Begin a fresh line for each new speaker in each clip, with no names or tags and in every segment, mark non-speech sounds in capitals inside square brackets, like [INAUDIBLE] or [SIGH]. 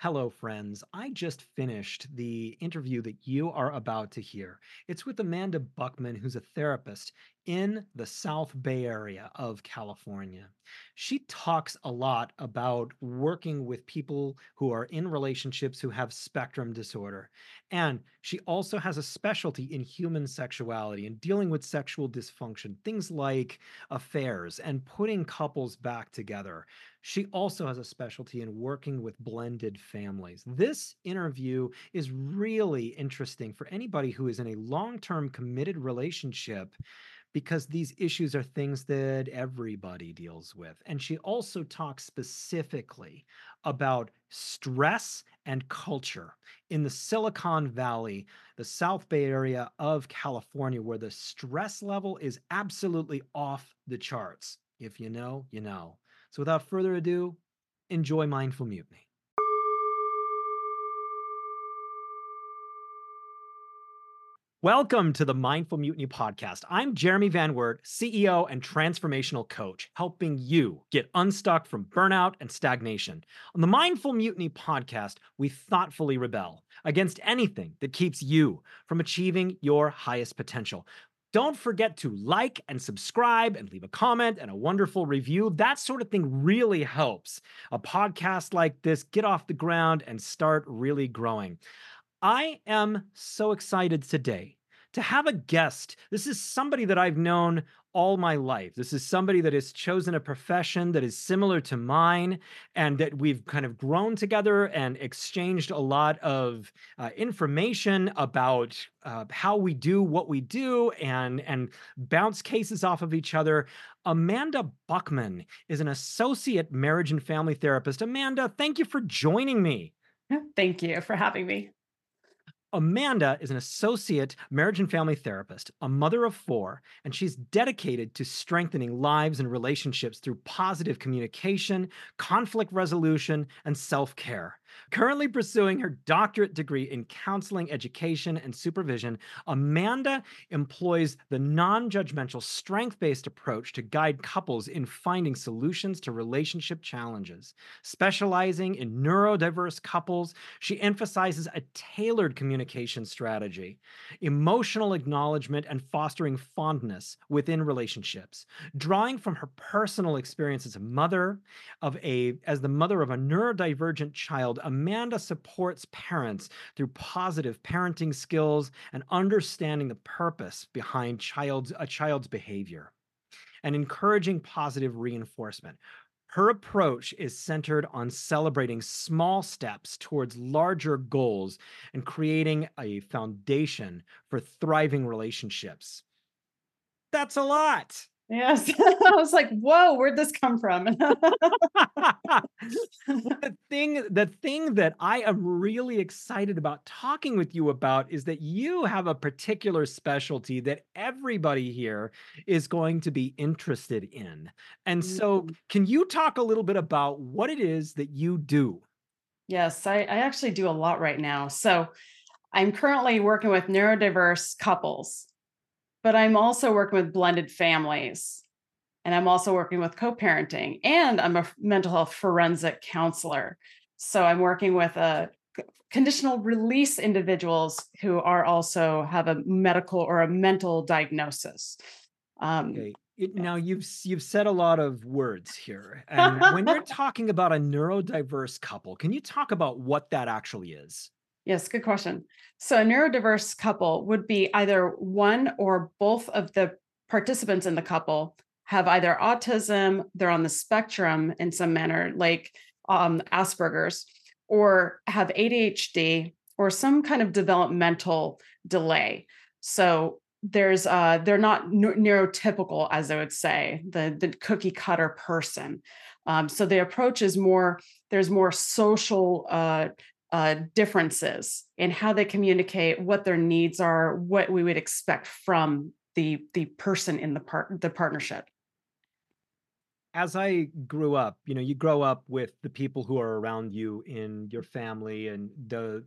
Hello, friends. I just finished the interview that you are about to hear. It's with Amanda Buckman, who's a therapist in the South Bay Area of California. She talks a lot about working with people who are in relationships who have spectrum disorder. And she also has a specialty in human sexuality and dealing with sexual dysfunction, things like affairs and putting couples back together. She also has a specialty in working with blended families. This interview is really interesting for anybody who is in a long term committed relationship because these issues are things that everybody deals with. And she also talks specifically about stress and culture in the Silicon Valley, the South Bay area of California, where the stress level is absolutely off the charts. If you know, you know. So without further ado, enjoy Mindful Mutiny. Welcome to the Mindful Mutiny podcast. I'm Jeremy Van Wert, CEO and transformational coach, helping you get unstuck from burnout and stagnation. On the Mindful Mutiny podcast, we thoughtfully rebel against anything that keeps you from achieving your highest potential. Don't forget to like and subscribe and leave a comment and a wonderful review. That sort of thing really helps a podcast like this get off the ground and start really growing. I am so excited today to have a guest. This is somebody that I've known all my life. This is somebody that has chosen a profession that is similar to mine and that we've kind of grown together and exchanged a lot of uh, information about uh, how we do what we do and and bounce cases off of each other. Amanda Buckman is an associate marriage and family therapist. Amanda, thank you for joining me. [LAUGHS]
Thank you for having me.
Amanda is an associate marriage and family therapist, a mother of four, and she's dedicated to strengthening lives and relationships through positive communication, conflict resolution, and self care. Currently pursuing her doctorate degree in counseling, education, and supervision, Amanda employs the non judgmental, strength based approach to guide couples in finding solutions to relationship challenges. Specializing in neurodiverse couples, she emphasizes a tailored communication strategy, emotional acknowledgement, and fostering fondness within relationships. Drawing from her personal experience as a mother of a as the mother of a neurodivergent child, Amanda supports parents through positive parenting skills and understanding the purpose behind child's, a child's behavior and encouraging positive reinforcement. Her approach is centered on celebrating small steps towards larger goals and creating a foundation for thriving relationships. That's a lot.
Yes. [LAUGHS] I was like, whoa, where'd this come from? [LAUGHS]
the thing, the thing that I am really excited about talking with you about is that you have a particular specialty that everybody here is going to be interested in. And so
Mm,
can you talk a little bit about what it is that you do?
Yes, I, I actually do a lot right now. So I'm currently working with neurodiverse couples, but I'm also working with blended families. And I'm also working with co parenting, and I'm a mental health forensic counselor. So I'm working with a conditional release individuals who are also have a medical or a mental diagnosis. Um,
Okay. Now you've you've said a lot of words here, and when [LAUGHS] you're talking about a neurodiverse couple, can you talk about what that actually is?
Yes, good question. So, a neurodiverse couple would be either one or both of the participants in the couple have either autism, they're on the spectrum in some manner, like um, Asperger's, or have ADHD or some kind of developmental delay. So, there's uh they're not neu- neurotypical as i would say the the cookie cutter person um, so the approach is more there's more social uh uh, differences in how they communicate, what their needs are, what we would expect from the the person in the part the partnership.
as I grew up, you know, you grow up with the people who are around you in your family and the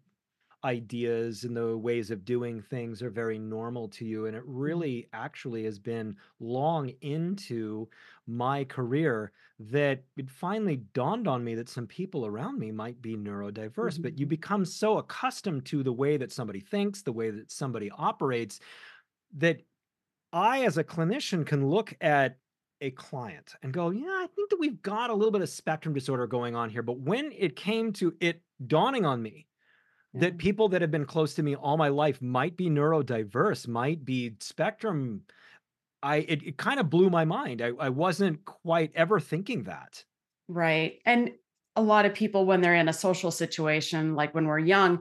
ideas and the ways of doing things are very normal to you. And it
Mhm.
really actually has been long into my career that it finally dawned on me that some people around me might be neurodiverse. But you
Mhm.
become so accustomed to the way that somebody thinks, the way that somebody operates, that I, as a clinician, can look at a client and go, yeah, I think that we've got a little bit of spectrum disorder going on here. But when it came to it dawning on me
Yeah.
that people that have been close to me all my life might be neurodiverse, might be spectrum, I it, it kind of blew my mind. I, I wasn't quite ever thinking that.
Right. And a lot of people, when they're in a social situation, like when we're young,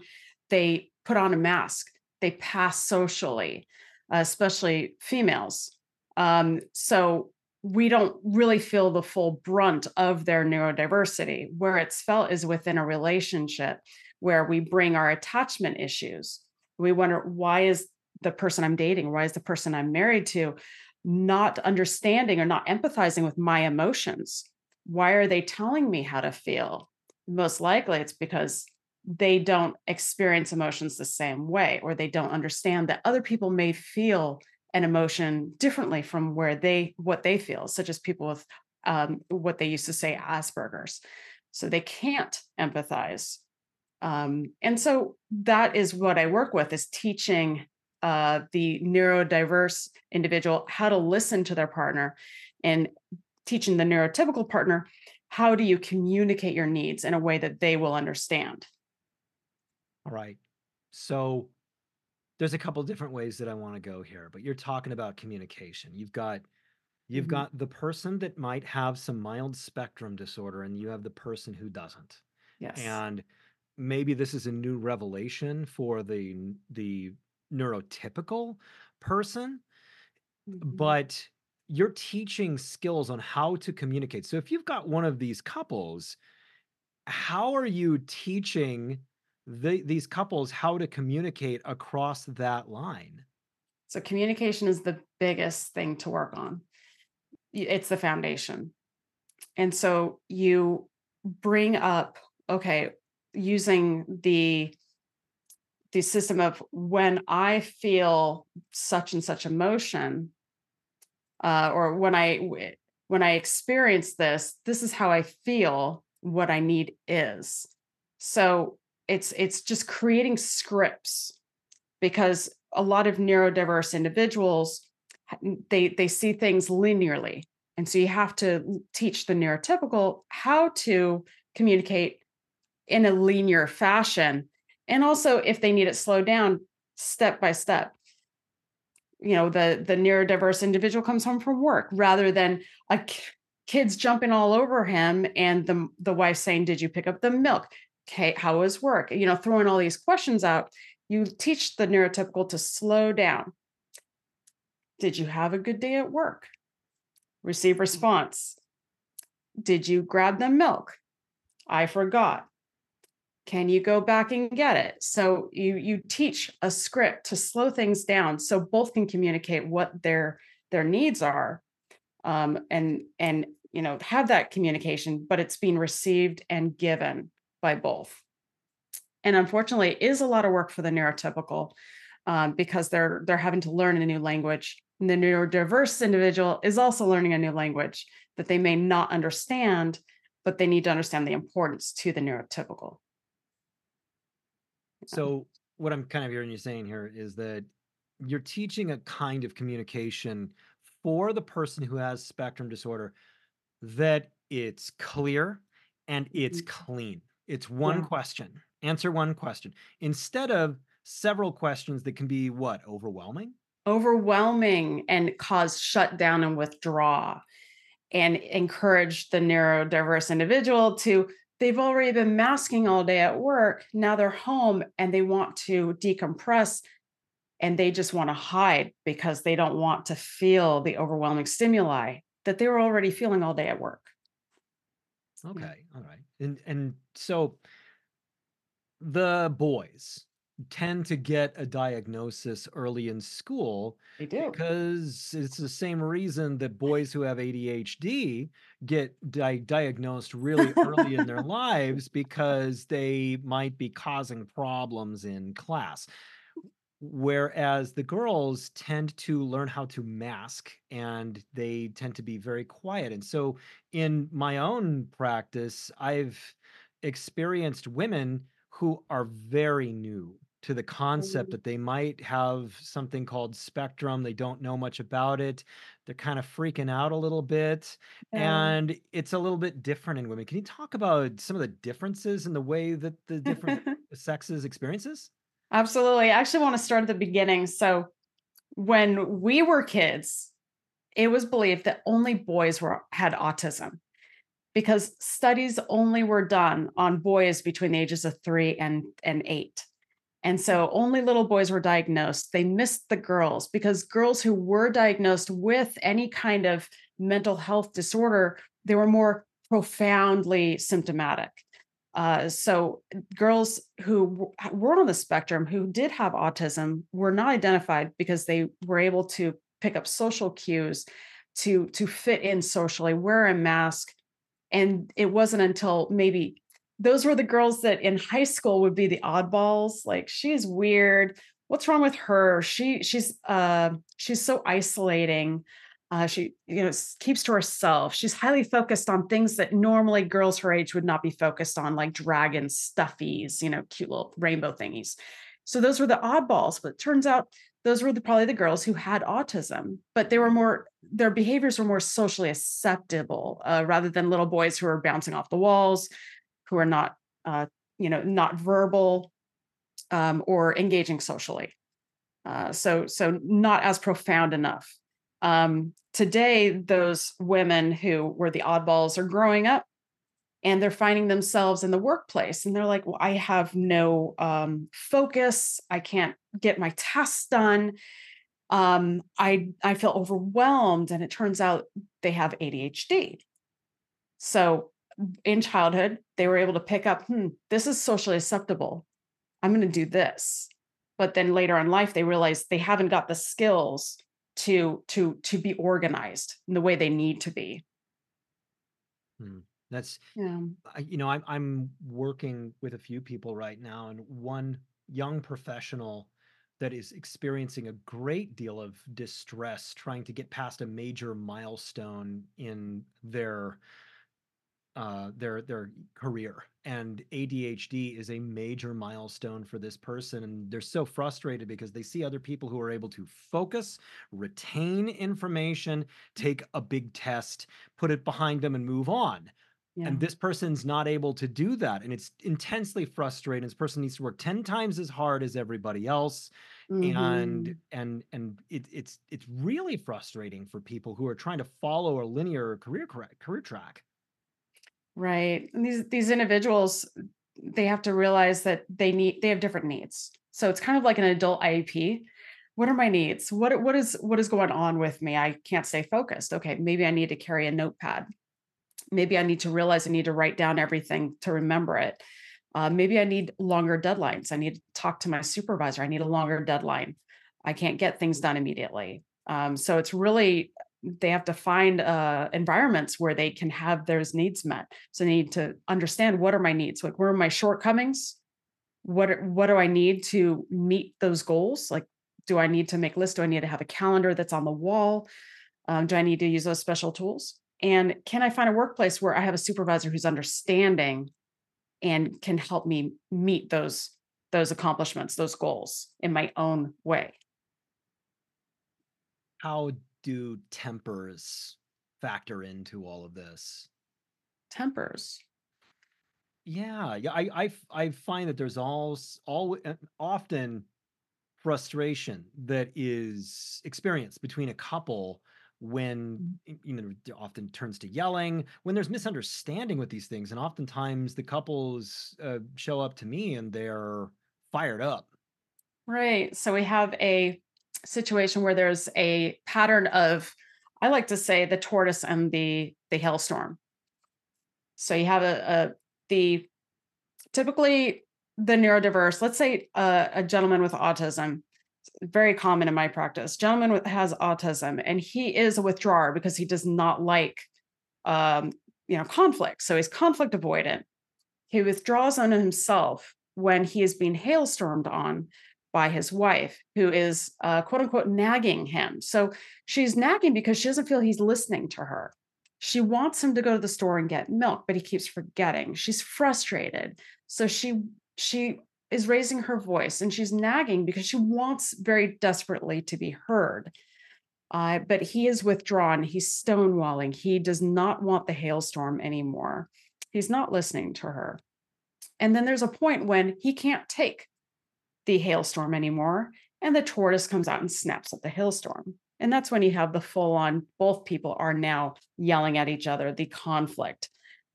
they put on a mask, they pass socially, especially females. Um, so we don't really feel the full brunt of their neurodiversity. Where it's felt is within a relationship where we bring our attachment issues. We wonder why is the person I'm dating, why is the person I'm married to not understanding or not empathizing with my emotions? Why are they telling me how to feel? Most likely it's because they don't experience emotions the same way, or they don't understand that other people may feel an emotion differently from where they what they feel, such as people with um, what they used to say Asperger's. So they can't empathize. Um, and so that is what I work with is teaching uh, the neurodiverse individual how to listen to their partner and teaching the neurotypical partner how do you communicate your needs in a way that they will understand
All right. So there's a couple different ways that I want to go here, but you're talking about communication. You've got you've
Mhm.
got the person that might have some mild spectrum disorder and you have the person who doesn't.
yes
And maybe this is a new revelation for the the neurotypical person,
Mhm.
but you're teaching skills on how to communicate. So if you've got one of these couples, how are you teaching the, these couples how to communicate across that line?
so communication is the biggest thing to work on it's the foundation and so you bring up okay using the the system of when i feel such and such emotion uh, or when I when I experience this, this is how I feel. What I need is so it's it's just creating scripts because a lot of neurodiverse individuals they they see things linearly, and so you have to teach the neurotypical how to communicate in a linear fashion, and also if they need it slowed down step by step. You know the the neurodiverse individual comes home from work rather than a kids jumping all over him and the the wife saying did you pick up the milk? Okay how was work? You know throwing all these questions out. You teach the neurotypical to slow down. Did you have a good day at work? Receive response. Did you grab the milk? I forgot can you go back and get it? So you you teach a script to slow things down so both can communicate what their their needs are um, and and you know have that communication but it's being received and given by both. And unfortunately it is a lot of work for the neurotypical um, because they're they're having to learn a new language. And the neurodiverse individual is also learning a new language that they may not understand but they need to understand the importance to the neurotypical.
So what I'm kind of hearing you saying here is that you're teaching a kind of communication for the person who has spectrum disorder that it's clear and it's
Mhm.
clean. It's one
yeah
question. Answer one question instead of several questions that can be what? Overwhelming?
overwhelming and cause shutdown and withdraw and encourage the neurodiverse individual to they've already been masking all day at work now they're home and they want to decompress and they just want to hide because they don't want to feel the overwhelming stimuli that they were already feeling all day at work
Okay. All right. And and so the boys tend to get a diagnosis early in school
They do.
because it's the same reason that [LAUGHS] boys who have ADHD get di- diagnosed really early in their [LAUGHS] lives because they might be causing problems in class. Whereas the girls tend to learn how to mask and they tend to be very quiet. And so, in my own practice, I've experienced women who are very new to the concept
Mhm.
that they might have something called spectrum. They don't know much about it. They're kind of freaking out a little bit.
Yeah.
And it's a little bit different in women. Can you talk about some of the differences in the way that the different [LAUGHS] sexes experiences?
Absolutely. I actually want to start at the beginning. So, when we were kids, it was believed that only boys were had autism because studies only were done on boys between the ages of 3 and and 8. And so only little boys were diagnosed. They missed the girls because girls who were diagnosed with any kind of mental health disorder, they were more profoundly symptomatic. Uh, so girls who w- were on the spectrum who did have autism were not identified because they were able to pick up social cues to to fit in socially, wear a mask, and it wasn't until maybe those were the girls that in high school would be the oddballs, like, "She's weird. What's wrong with her? She she's, uh, she's so isolating. Uh, she, you know, keeps to herself. She's highly focused on things that normally girls her age would not be focused on, like dragon stuffies, you know, cute little rainbow thingies." So those were the oddballs, but turns out those were the probably the girls who had autism, but they were more their behaviors were more socially acceptable, uh, rather than little boys who are bouncing off the walls, who are not, uh, you know, not verbal, um, or engaging socially. Uh, so, so not as profound enough. Um, today, those women who were the oddballs are growing up and they're finding themselves in the workplace and they're like well i have no um, focus i can't get my tasks done um, i i feel overwhelmed and it turns out they have adhd so in childhood they were able to pick up hmm this is socially acceptable. I'm going to do this. But then later in life they realize they haven't got the skills to to to be organized in the way they need to be.
Hmm. That's
yeah.
I, you know, I'm I'm working with a few people right now, and one young professional that is experiencing a great deal of distress trying to get past a major milestone in their uh their their career. And ADHD is a major milestone for this person and they're so frustrated because they see other people who are able to focus, retain information, take a big test, put it behind them and move on.
Yeah.
and this person's not able to do that and it's intensely frustrating. This person needs to work 10 times as hard as everybody else and
hmm
and and it, it's it's really frustrating for people who are trying to follow a linear career career track
Right. And these these individuals, they have to realize that they need they have different needs. So it's kind of like an adult IEP. What are my needs? What what is what is going on with me? I can't stay focused. Okay, maybe I need to carry a notepad. Maybe I need to realize I need to write down everything to remember it. Uh, maybe I need longer deadlines. I need to talk to my supervisor. I need a longer deadline. I can't get things done immediately. Um, so it's really they have to find uh, environments where they can have those needs met. So they need to understand what are my needs, like where are my shortcomings, what what do I need to meet those goals? Like, do I need to make lists? Do I need to have a calendar that's on the wall? Um, do I need to use those special tools? And can I find a workplace where I have a supervisor who's understanding and can help me meet those those accomplishments, those goals in my own way?
how do tempers factor into all of this
Tempers.
yeah yeah i i, I find that there's all all often frustration that is experienced between a couple when
Mm.
you know often turns to yelling when there's misunderstanding with these things and oftentimes the couples uh, show up to me and they're fired up
Right. So we have a situation where there's a pattern of, I like to say, the tortoise and the the hailstorm. So you have a, a the typically the neurodiverse, let's say a, a gentleman with autism, very common in my practice. Gentleman with, has autism, and he is a withdrawer because he does not like, um, you know, conflict. So he's conflict avoidant. He withdraws on himself when he is being hailstormed on by his wife, who is uh, quote unquote nagging him. So she's nagging because she doesn't feel he's listening to her. She wants him to go to the store and get milk, but he keeps forgetting. She's frustrated. So she she is raising her voice and she's nagging because she wants very desperately to be heard. Uh, but he is withdrawn. He's stonewalling. He does not want the hailstorm anymore. He's not listening to her. And then there's a point when he can't take the hailstorm anymore. And the tortoise comes out and snaps at the hailstorm. And that's when you have the full on, both people are now yelling at each other, the conflict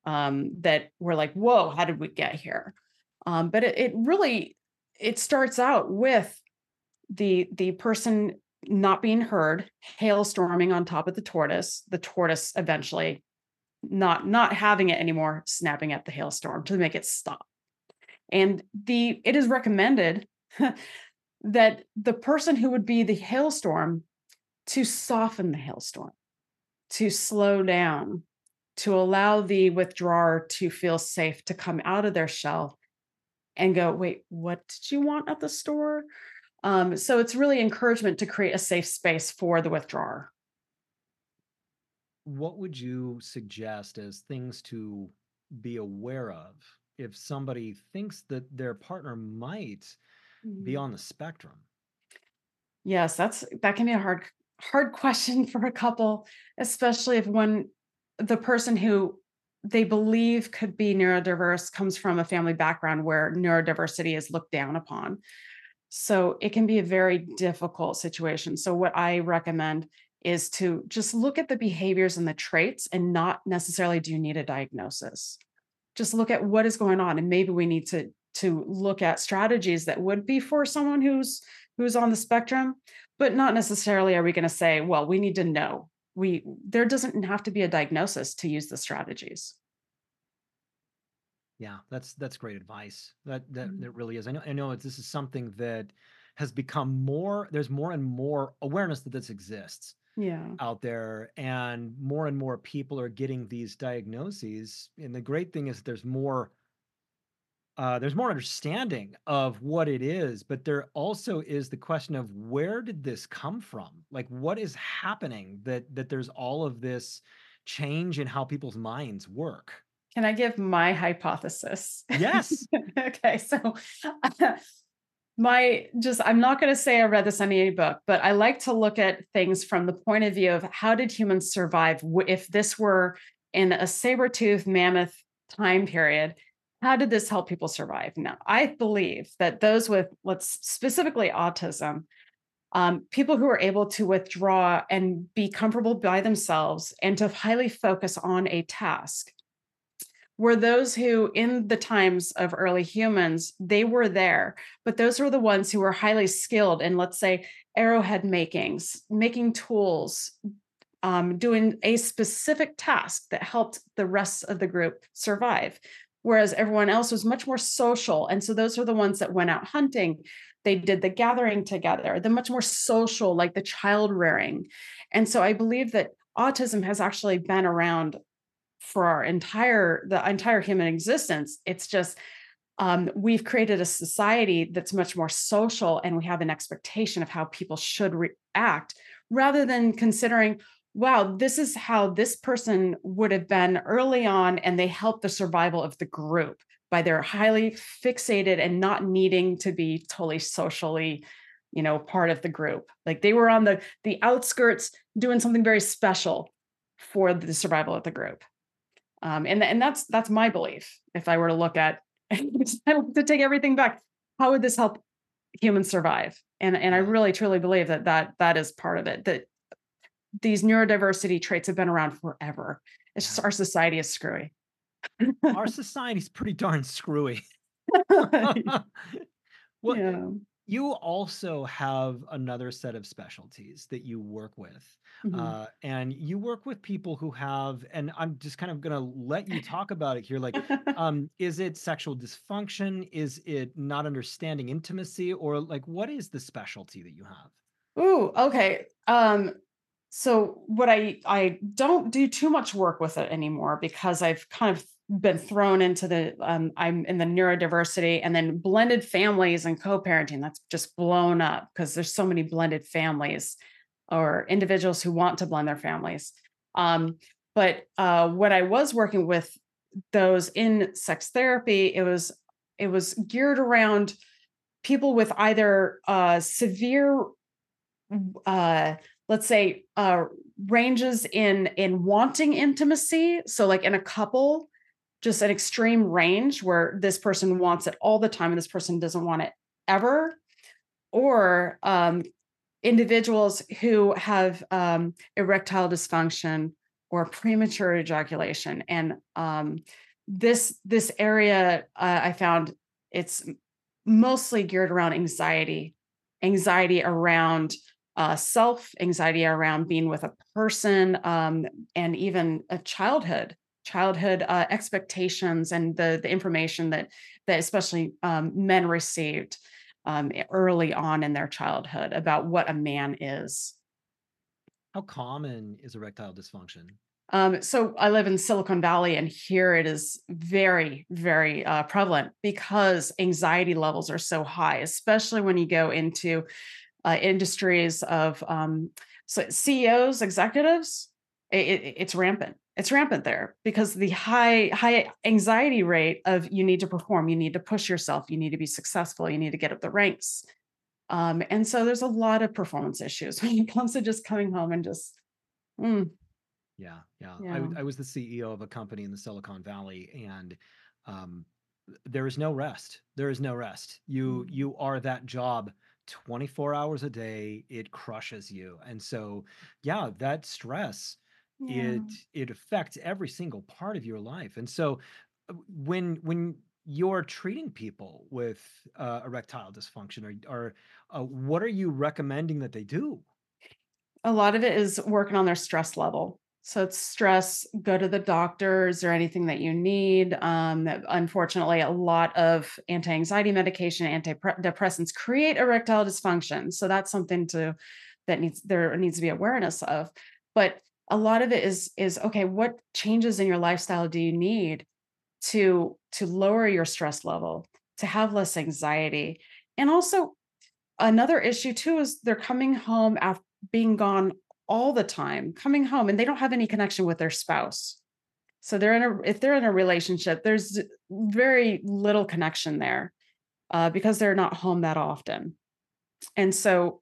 um, that we're like, whoa, how did we get here? Um, but it, it really, it starts out with the the person not being heard, hailstorming on top of the tortoise, the tortoise eventually not not having it anymore, snapping at the hailstorm to make it stop. And the it is recommended [LAUGHS] that the person who would be the hailstorm to soften the hailstorm, to slow down, to allow the withdrawer to feel safe to come out of their shell and go, wait, what did you want at the store? Um, so it's really encouragement to create a safe space for the withdrawer.
What would you suggest as things to be aware of if somebody thinks that their partner might be
Mhm.
on the spectrum?
Yes, that's that can be a hard hard [LAUGHS] question for a couple, especially if one the person who they believe could be neurodiverse comes from a family background where neurodiversity is looked down upon. So it can be a very difficult situation. So what I recommend is to just look at the behaviors and the traits and not necessarily do you need a diagnosis. Just look at what is going on and maybe we need to to look at strategies that would be for someone who's who's on the spectrum, but not necessarily are we going to say, well, we need to know. We there doesn't have to be a diagnosis to use the strategies.
Yeah, that's that's great advice. That that
Mhm.
that really is. I know I know it's, this is something that has become more. There's more and more awareness that this exists
Yeah.
out there, and more and more people are getting these diagnoses. And the great thing is there's more uh, there's more understanding of what it is, but there also is the question of where did this come from? Like, what is happening that that there's all of this change in how people's minds work?
Can I give my hypothesis?
Yes. [LAUGHS]
okay, so [LAUGHS] my just I'm not going to say I read this in any book, but I like to look at things from the point of view of how did humans survive if this were in a saber-toothed mammoth time period? How did this help people survive? Now, I believe that those with let's specifically autism, um, people who are able to withdraw and be comfortable by themselves and to highly focus on a task were those who in the times of early humans they were there but those were the ones who were highly skilled in let's say arrowhead makings making tools um, doing a specific task that helped the rest of the group survive whereas everyone else was much more social. And so those are the ones that went out hunting. They did the gathering together the much more social like the child rearing. And so i believe that autism has actually been around for our entire the entire human existence. It's just um, we've created a society that's much more social and we have an expectation of how people should react rather than considering wow this is how this person would have been early on and they helped the survival of the group by their highly fixated and not needing to be totally socially you know part of the group like they were on the the outskirts doing something very special for the survival of the group um, and and that's that's my belief. If I were to look at, [LAUGHS] to take everything back. How would this help humans survive? And and I really truly believe that that that is part of it. That these neurodiversity traits have been around forever. It's just our society is screwy.
Our [LAUGHS] society's pretty darn screwy. [LAUGHS] Well,
yeah.
You also have another set of specialties that you work with,
Mhm.
uh, and you work with people who have and I'm just kind of gonna let you talk about it here, like, [LAUGHS] um, is it sexual dysfunction? Is it not understanding intimacy? Or, like, what is the specialty that you have?
Ooh, okay. Um, so what I I don't do too much work with it anymore because I've kind of been thrown into the um, I'm in the neurodiversity and then blended families and co-parenting. That's just blown up because there's so many blended families or individuals who want to blend their families. Um, but uh, when I was working with those in sex therapy, it was it was geared around people with either uh, severe uh let's say uh ranges in in wanting intimacy. So like in a couple just an extreme range where this person wants it all the time and this person doesn't want it ever. Or um individuals who have um erectile dysfunction or premature ejaculation. And um this this area uh, i found it's mostly geared around anxiety anxiety around uh, self anxiety around being with a person um, and even a childhood childhood uh, expectations and the the information that that especially um, men received um, early on in their childhood about what a man is
How common is erectile dysfunction?
um, so I live in Silicon Valley, and here it is very, very uh, prevalent because anxiety levels are so high, especially when you go into uh, industries of um, so CEOs, executives, it, it- it's rampant. It's rampant there because the high high anxiety rate of you need to perform, you need to push yourself, you need to be successful, you need to get up the ranks, um, and so there's a lot of performance issues [LAUGHS] when it comes to just coming home and just mm,
Yeah, yeah. I
yeah
w I was the CEO of a company in the Silicon Valley, and, um, there is no rest. There is no rest. You
mm,
you are that job 24 hours a day, it crushes you, and so, yeah, that stress,
yeah.
it it affects every single part of your life, and so, uh, when when you're treating people with, uh, erectile dysfunction, or or, uh, what are you recommending that they do?
A lot of it is working on their stress level. So it's stress, go to the doctor. Is there anything that you need? Um, unfortunately, a lot of anti-anxiety medication, antidepressants create erectile dysfunction. So that's something to that needs there needs to be awareness of. But a lot of it is is okay, what changes in your lifestyle do you need to to lower your stress level, to have less anxiety? And also Another issue too is they're coming home after being gone all the time, coming home and they don't have any connection with their spouse. So they're in a if they're in a relationship, there's very little connection there uh, because they're not home that often. And so,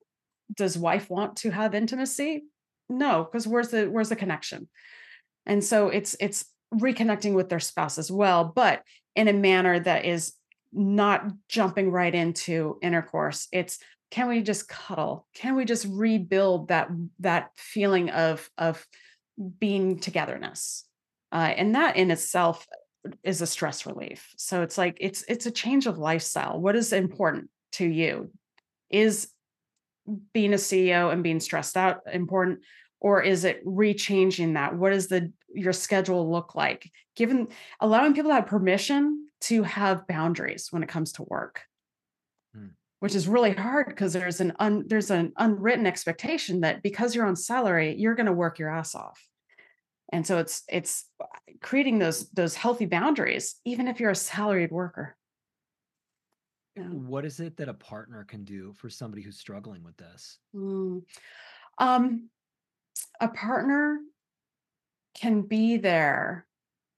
does wife want to have intimacy? No, because where's the where's the connection? And so it's it's reconnecting with their spouse as well, but in a manner that is not jumping right into intercourse. It's can we just cuddle? Can we just rebuild that that feeling of of being togetherness? Uh, and that in itself is a stress relief. So it's like it's it's a change of lifestyle. What is important to you? Is being a CEO and being stressed out important? Or is it rechanging that? What does the your schedule look like? Given allowing people to have permission to have boundaries when it comes to work, which is really hard because there's an un, there's an unwritten expectation that because you're on salary, you're going to work your ass off. And so it's it's creating those those healthy boundaries, even if you're a salaried worker. Yeah.
what is it that a partner can do for somebody who's struggling with this?
Mm. Um, a partner can be there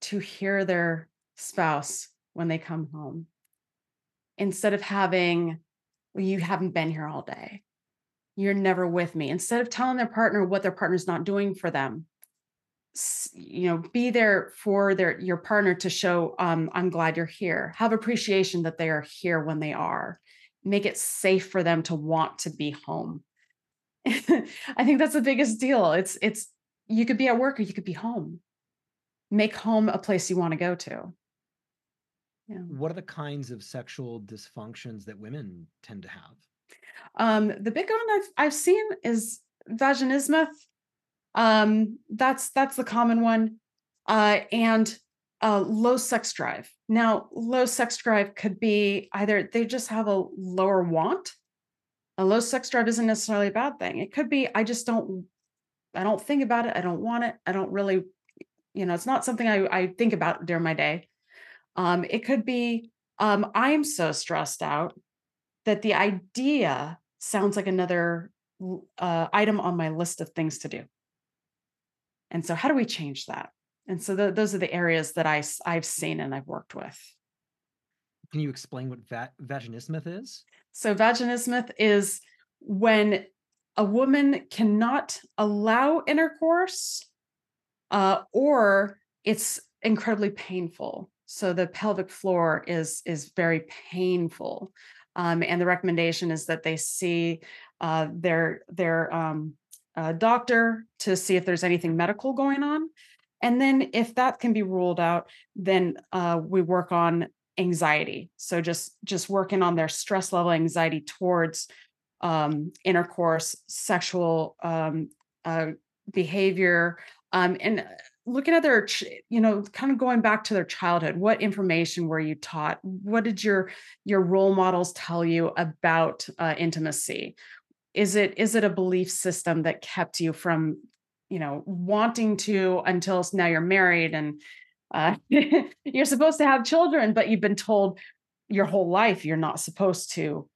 to hear their spouse when they come home instead of having, well, you haven't been here all day. You're never with me. Instead of telling their partner what their partner's not doing for them, you know, be there for their your partner to show, um, I'm glad you're here. Have appreciation that they are here when they are. Make it safe for them to want to be home. [LAUGHS] I think that's the biggest deal. It's it's you could be at work or you could be home. Make home a place you want to go to. Yeah.
What are the kinds of sexual dysfunctions that women tend to have?
Um, the big one I've I've seen is vaginismus. Um, that's that's the common one. Uh, and uh, low sex drive. Now, low sex drive could be either they just have a lower want. A low sex drive isn't necessarily a bad thing. It could be I just don't I don't think about it. I don't want it. I don't really, you know, it's not something I, I think about during my day. Um, it could be um, I'm so stressed out that the idea sounds like another uh, item on my list of things to do. And so, how do we change that? And so, th- those are the areas that I, I've seen and I've worked with.
Can you explain what va- vaginismus is?
So, vaginismus is when a woman cannot allow intercourse uh, or it's incredibly painful so the pelvic floor is is very painful um, and the recommendation is that they see uh, their their um, uh, doctor to see if there's anything medical going on. And then if that can be ruled out then uh, we work on anxiety. So just just working on their stress level anxiety towards um, intercourse, sexual um, uh, behavior, um, and looking at their, you know, kind of going back to their childhood. What information were you taught? What did your your role models tell you about uh, intimacy? Is it is it a belief system that kept you from, you know, wanting to until now you're married and uh, [LAUGHS] you're supposed to have children, but you've been told your whole life you're not supposed to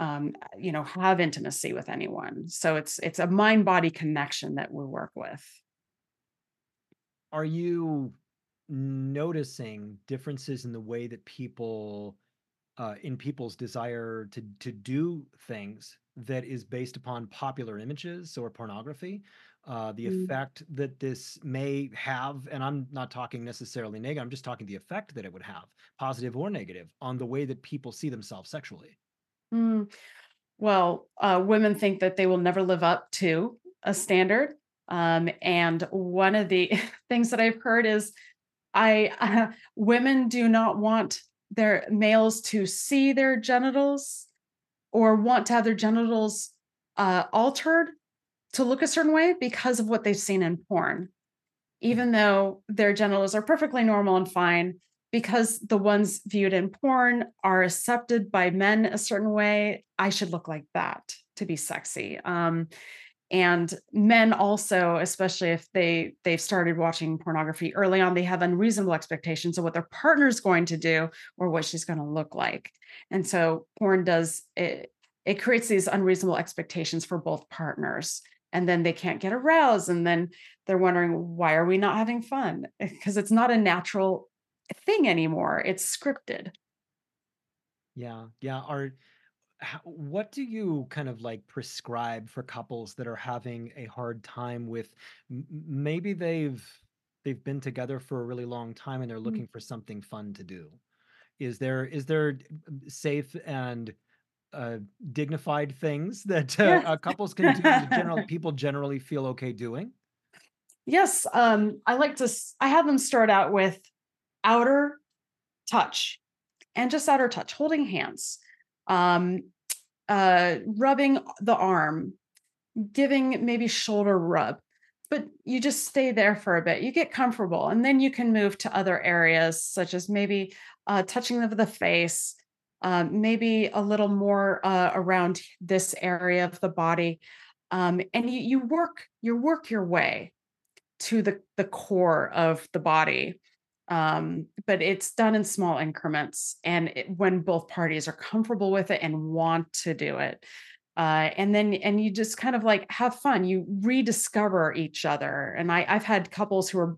um, you know have intimacy with anyone so it's it's a mind body connection that we work with
are you noticing differences in the way that people uh, in people's desire to to do things that is based upon popular images or pornography uh, the mm. effect that this may have and i'm not talking necessarily negative i'm just talking the effect that it would have positive or negative on the way that people see themselves sexually
Mm, well, uh, women think that they will never live up to a standard. Um, and one of the [LAUGHS] things that I've heard is I uh, women do not want their males to see their genitals or want to have their genitals uh, altered to look a certain way because of what they've seen in porn. Even though their genitals are perfectly normal and fine, because the ones viewed in porn are accepted by men a certain way, I should look like that to be sexy. Um, and men also especially if they they've started watching pornography early on they have unreasonable expectations of what their partner's going to do or what she's going to look like and so porn does it it creates these unreasonable expectations for both partners and then they can't get aroused and then they're wondering why are we not having fun [LAUGHS] because it's not a natural thing anymore. It's scripted.
Yeah, yeah. Are how, what do you kind of like prescribe for couples that are having a hard time with maybe they've they've been together for a really long time and they're
Mm.
looking for something fun to do? Is there is there safe and uh, dignified things that uh,
Yes.
uh, couples can do that general [LAUGHS] people generally feel okay doing?
yes. Um, I like to, i have them start out with outer touch and just outer touch, holding hands, um, uh, rubbing the arm, giving maybe shoulder rub, but you just stay there for a bit. You get comfortable, and then you can move to other areas, such as maybe uh, touching of the face, um, maybe a little more uh, around this area of the body, um, and you you work you work your way to the the core of the body um, but it's done in small increments and it, when both parties are comfortable with it and want to do it uh, and then and you just kind of like have fun you rediscover each other and I, i've had couples who are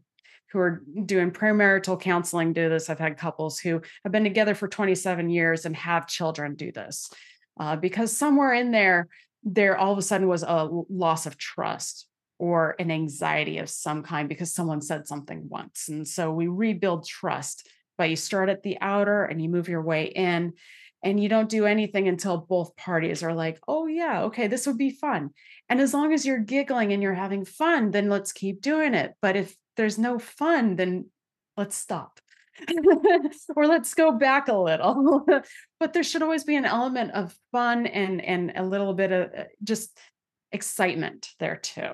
who are doing premarital counseling do this i've had couples who have been together for 27 years and have children do this uh, because somewhere in there there all of a sudden was a loss of trust or an anxiety of some kind because someone said something once. And so we rebuild trust but you start at the outer and you move your way in and you don't do anything until both parties are like, "Oh yeah, okay, this would be fun." And as long as you're giggling and you're having fun, then let's keep doing it. But if there's no fun, then let's stop. [LAUGHS] or let's go back a little. [LAUGHS] but there should always be an element of fun and and a little bit of uh, just excitement there too.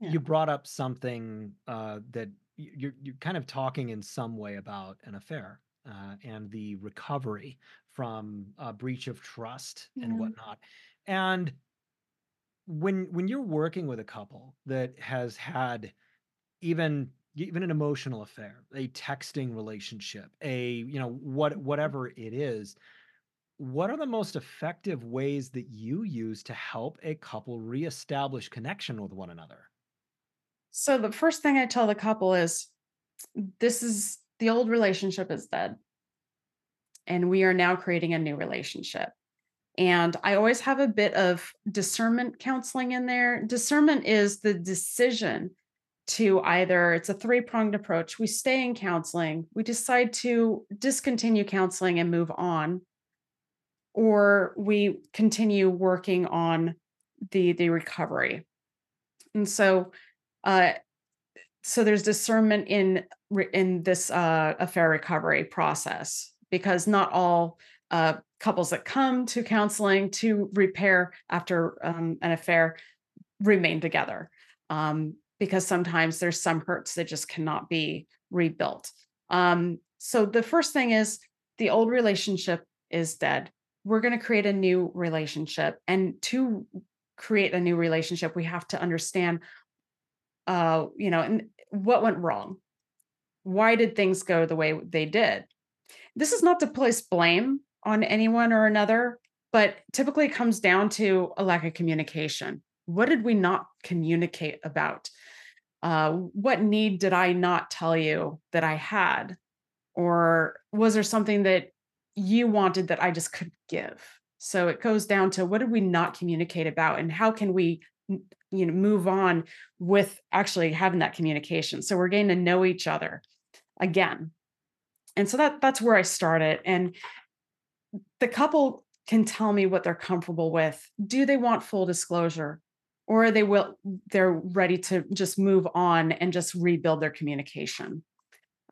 Yeah. You brought up something uh, that you're you're kind of talking in some way about an affair uh, and the recovery from a breach of trust and whatnot. And when when you're working with a couple that has had even even an emotional affair, a texting relationship, a you know what whatever it is, what are the most effective ways that you use to help a couple reestablish connection with one another?
So the first thing I tell the couple is this is the old relationship is dead and we are now creating a new relationship. And I always have a bit of discernment counseling in there. Discernment is the decision to either, it's a three pronged approach. We stay in counseling, we decide to discontinue counseling and move on, or we continue working on the, the recovery. And so, uh, so there's discernment in in this uh, affair recovery process because not all uh, couples that come to counseling to repair after um, an affair remain together um, because sometimes there's some hurts that just cannot be rebuilt. Um, so the first thing is the old relationship is dead. We're going to create a new relationship, and to create a new relationship, we have to understand, uh, you know, and what went wrong. Why did things go the way they did? This is not to place blame on anyone or another, but typically comes down to a lack of communication. What did we not communicate about? Uh, what need did I not tell you that I had? Or was there something that you wanted that I just could give? So it goes down to what did we not communicate about and how can we you know move on with actually having that communication. So we're getting to know each other again. And so that that's where I started and the couple can tell me what they're comfortable with. Do they want full disclosure? Or are they will they're ready to just move on and just rebuild their communication?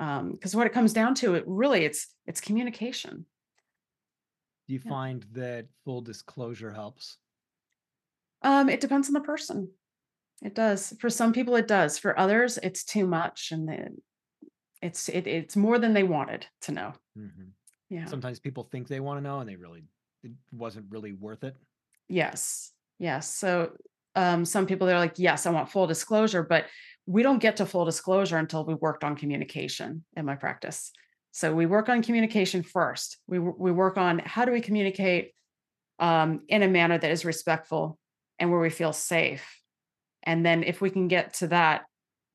Um, because what it comes down to, it really it's it's communication.
Do you
Yeah.
find that full disclosure helps?
Um, it depends on the person. It does. For some people, it does. For others, it's too much, and then it's it, it's more than they wanted to know.
Mhm.
Yeah.
Sometimes people think they want to know and they really it wasn't really worth it.
Yes. Yes. So um, some people they're like, yes, I want full disclosure, but we don't get to full disclosure until we worked on communication in my practice. So we work on communication first. We we work on how do we communicate um, in a manner that is respectful and where we feel safe. And then if we can get to that,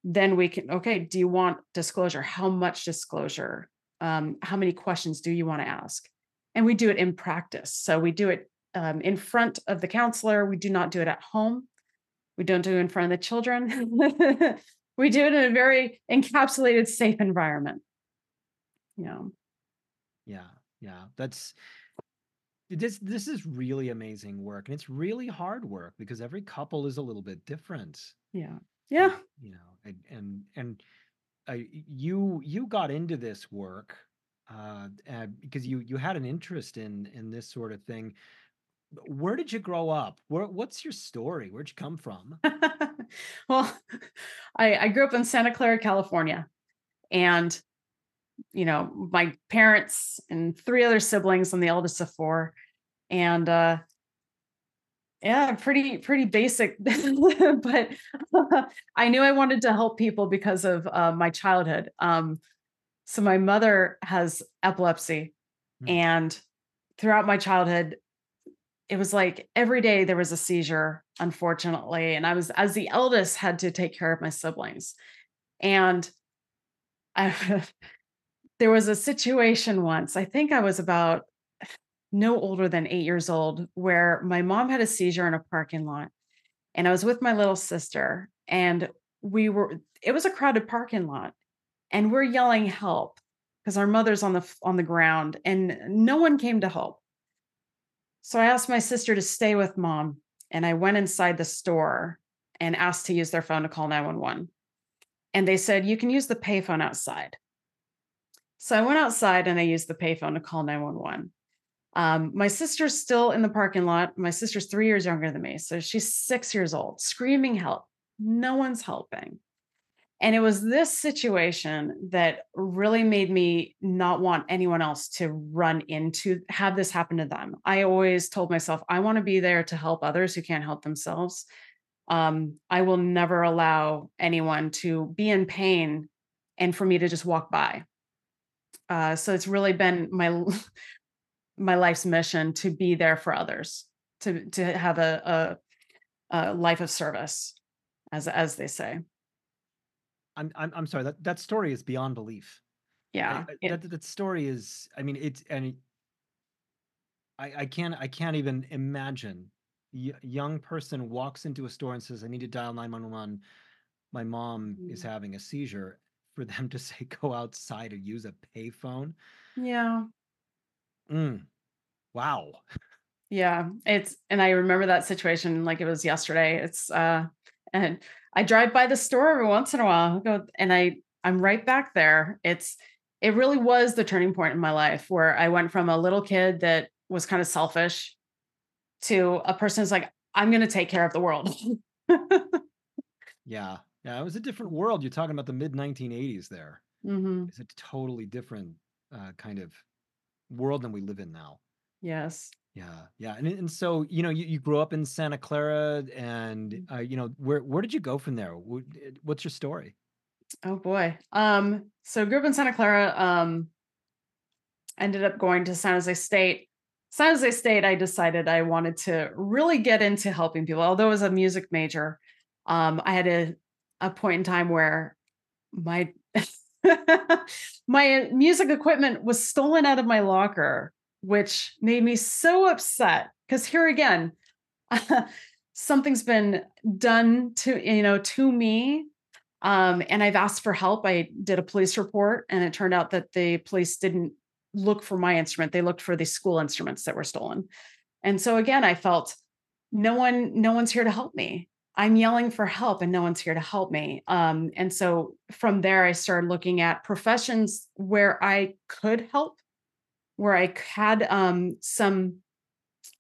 then we can okay. Do you want disclosure? How much disclosure? Um, how many questions do you want to ask? And we do it in practice. So we do it um, in front of the counselor. We do not do it at home. We don't do it in front of the children. [LAUGHS] we do it in a very encapsulated, safe environment. Know,
Yeah. Yeah. That's this this is really amazing work and it's really hard work because every couple is a little bit different.
yeah, yeah.
You know, and and and uh, you you got into this work uh, uh because you you had an interest in in this sort of thing. Where did you grow up? Where what's your story? Where'd you come from? [LAUGHS]
well, [LAUGHS] I, I grew up in Santa Clara, California, and you know, my parents and three other siblings. I'm the eldest of four, and uh, yeah, pretty pretty basic. [LAUGHS] but I knew I wanted to help people because of uh, my childhood. Um, so my mother has epilepsy,
Hmm.
and throughout my childhood, it was like every day there was a seizure, unfortunately. And I was, as the eldest, had to take care of my siblings. And I, [LAUGHS] there was a situation once, I think I was about no older than eight years old, where my mom had a seizure in a parking lot. And I was with my little sister, and we were, it was a crowded parking lot, and we're yelling help because our mother's on the on the ground and no one came to help so I asked my sister to stay with mom, and I went inside the store and asked to use their phone to call 911. And they said, You can use the payphone outside. So I went outside and I used the payphone to call 911. Um, my sister's still in the parking lot. My sister's three years younger than me. So she's six years old, screaming help. No one's helping. And it was this situation that really made me not want anyone else to run into, have this happen to them. I always told myself, I want to be there to help others who can't help themselves. Um, I will never allow anyone to be in pain and for me to just walk by. Uh, so it's really been my [LAUGHS] my life's mission to be there for others, to to have a, a, a life of service, as as they say.
I'm I'm I'm sorry. That that story is beyond belief.
Yeah,
I- that that story is. I mean, it's and I I can't I can't even imagine. Y- young person walks into a store and says, "I need to dial 911. My mom is
mm,
having a seizure." For them to say, "Go outside and use a payphone."
yeah,
Mm, wow.
yeah. It's and I remember that situation like it was yesterday. It's uh, and I drive by the store every once in a while. I go and I I'm right back there. It's it really was the turning point in my life where I went from a little kid that was kind of selfish to a person who's like, I'm going to take care of the world. [LAUGHS]
Yeah. Yeah. It was a different world. You're talking about the mid 1980s there.
hmm
It's a totally different uh, kind of world than we live in now.
Yes.
Yeah, yeah, and and so you know you, you grew up in Santa Clara, and
Mm.
uh, you know where where did you go from there? Eh, What's your story?
Oh boy. Um, so grew up in Santa Clara. Um, ended up going to San Jose State. San Jose State, I decided I wanted to really get into helping people. Although I was a music major, um, I had a, a point in time where my [LAUGHS] my music equipment was stolen out of my locker, which made me so upset. Because here again, [LAUGHS] something's been done to you know to me um, and I've asked for help. I did a police report, and it turned out that the police didn't look for my instrument; they looked for the school instruments that were stolen. And so again, I felt no one, no one's here to help me. I'm yelling for help, and no one's here to help me. Um, and so from there, I started looking at professions where I could help, where I had um, some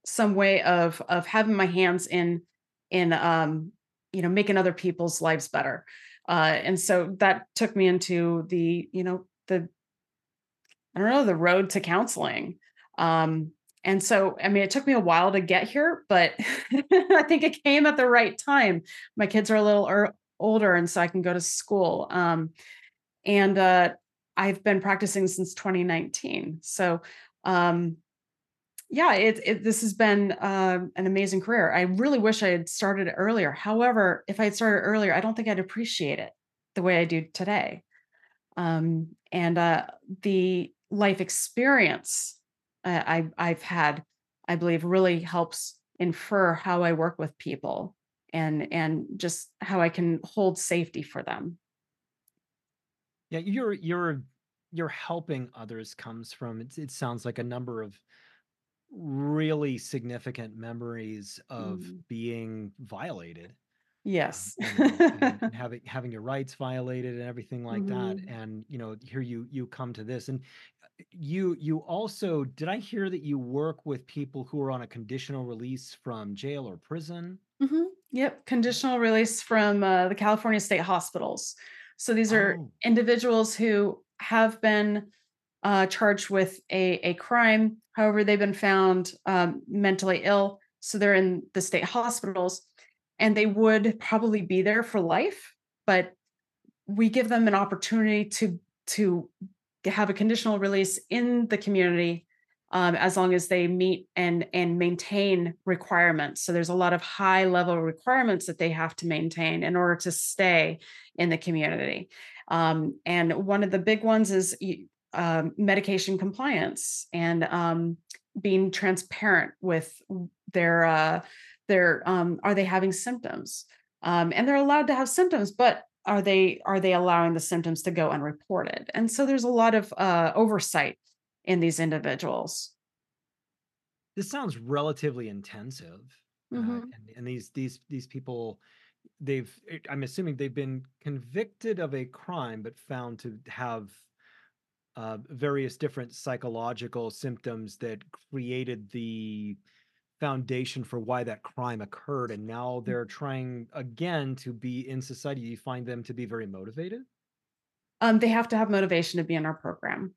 some way of of having my hands in in um you know making other people's lives better uh and so that took me into the you know the i don't know the road to counseling um and so i mean it took me a while to get here but [LAUGHS] i think it came at the right time my kids are a little er- older and so i can go to school um and uh i've been practicing since 2019 so um yeah, it, it this has been um, an amazing career. I really wish I had started earlier. However, if I had started earlier, I don't think I'd appreciate it the way I do today. Um, and uh, the life experience uh, I, I've had, I believe, really helps infer how I work with people and and just how I can hold safety for them.
Yeah, you're you're you're helping others comes from it. It sounds like a number of really significant memories of
Mm,
being violated, um,
Yes.
know, and, and [LAUGHS] having having your rights violated and everything like that.
Mhm.
And you know, here you you come to this, and you you also did I hear that you work with people who are on a conditional release from jail or prison?
Mhm. Yep, conditional release from, uh, the California state hospitals. So these are
Oh,
individuals who have been, uh, charged with a a crime, however, they've been found, um, mentally ill, so they're in the state hospitals, and they would probably be there for life, but we give them an opportunity to to have a conditional release in the community um, as long as they meet and and maintain requirements. So there's a lot of high level requirements that they have to maintain in order to stay in the community. Um, and one of the big ones is um, medication compliance and um, being transparent with their uh, their um, are they having symptoms? Um, and they're allowed to have symptoms, but are they are they allowing the symptoms to go unreported? And so there's a lot of uh, oversight in these individuals.
this sounds relatively intensive. Uh,
Mhm.
and, and these these these people they've i'm assuming they've been convicted of a crime but found to have uh, various different psychological symptoms that created the foundation for why that crime occurred and now they're trying again to be in society you find them to be very motivated
Um, they have to have motivation to be in our program.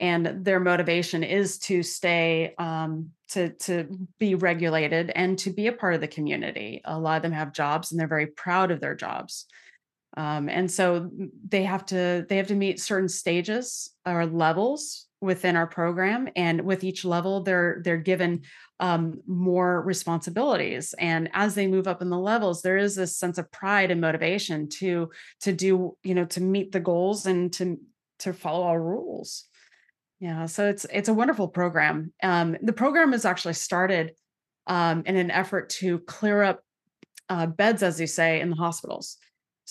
And their motivation is to stay, um, to to be regulated and to be a part of the community. A lot of them have jobs and they're very proud of their jobs. Um, and so mm, they have to they have to meet certain stages or levels within our program. And with each level, they're they're given um, more responsibilities. And as they move up in the levels, there is this sense of pride and motivation to to do, you know, to meet the goals and to to follow our rules. Yeah, so it's it's a wonderful program. Um, the program is actually started um, in an effort to clear up uh, beds, as you say, in the hospitals.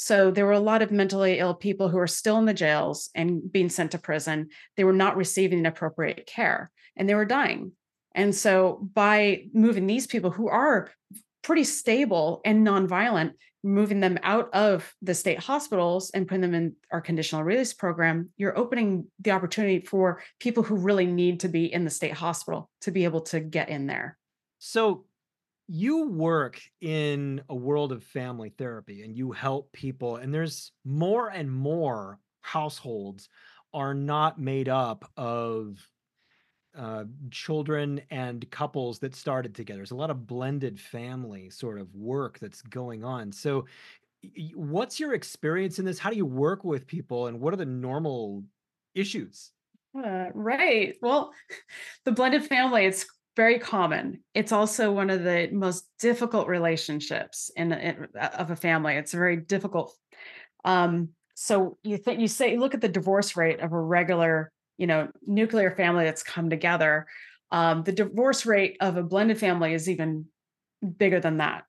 So there were a lot of mentally ill people who are still in the jails and being sent to prison. They were not receiving appropriate care and they were dying. And so by moving these people who are pretty stable and nonviolent, moving them out of the state hospitals and putting them in our conditional release program, you're opening the opportunity for people who really need to be in the state hospital to be able to get in there.
so you work in a world of family therapy and you help people and there's more and more households are not made up of uh, children and couples that started together. There's a lot of blended family sort of work that's going on. So, what's your experience in this? How do you work with people, and what are the normal issues?
Uh, right. Well, [LAUGHS] the blended family, it's very common. It's also one of the most difficult relationships in, in uh, of a family. It's very difficult. Um, so you think you say look at the divorce rate of a regular, you know, nuclear family that's come together. Um, the divorce rate of a blended family is even bigger than that.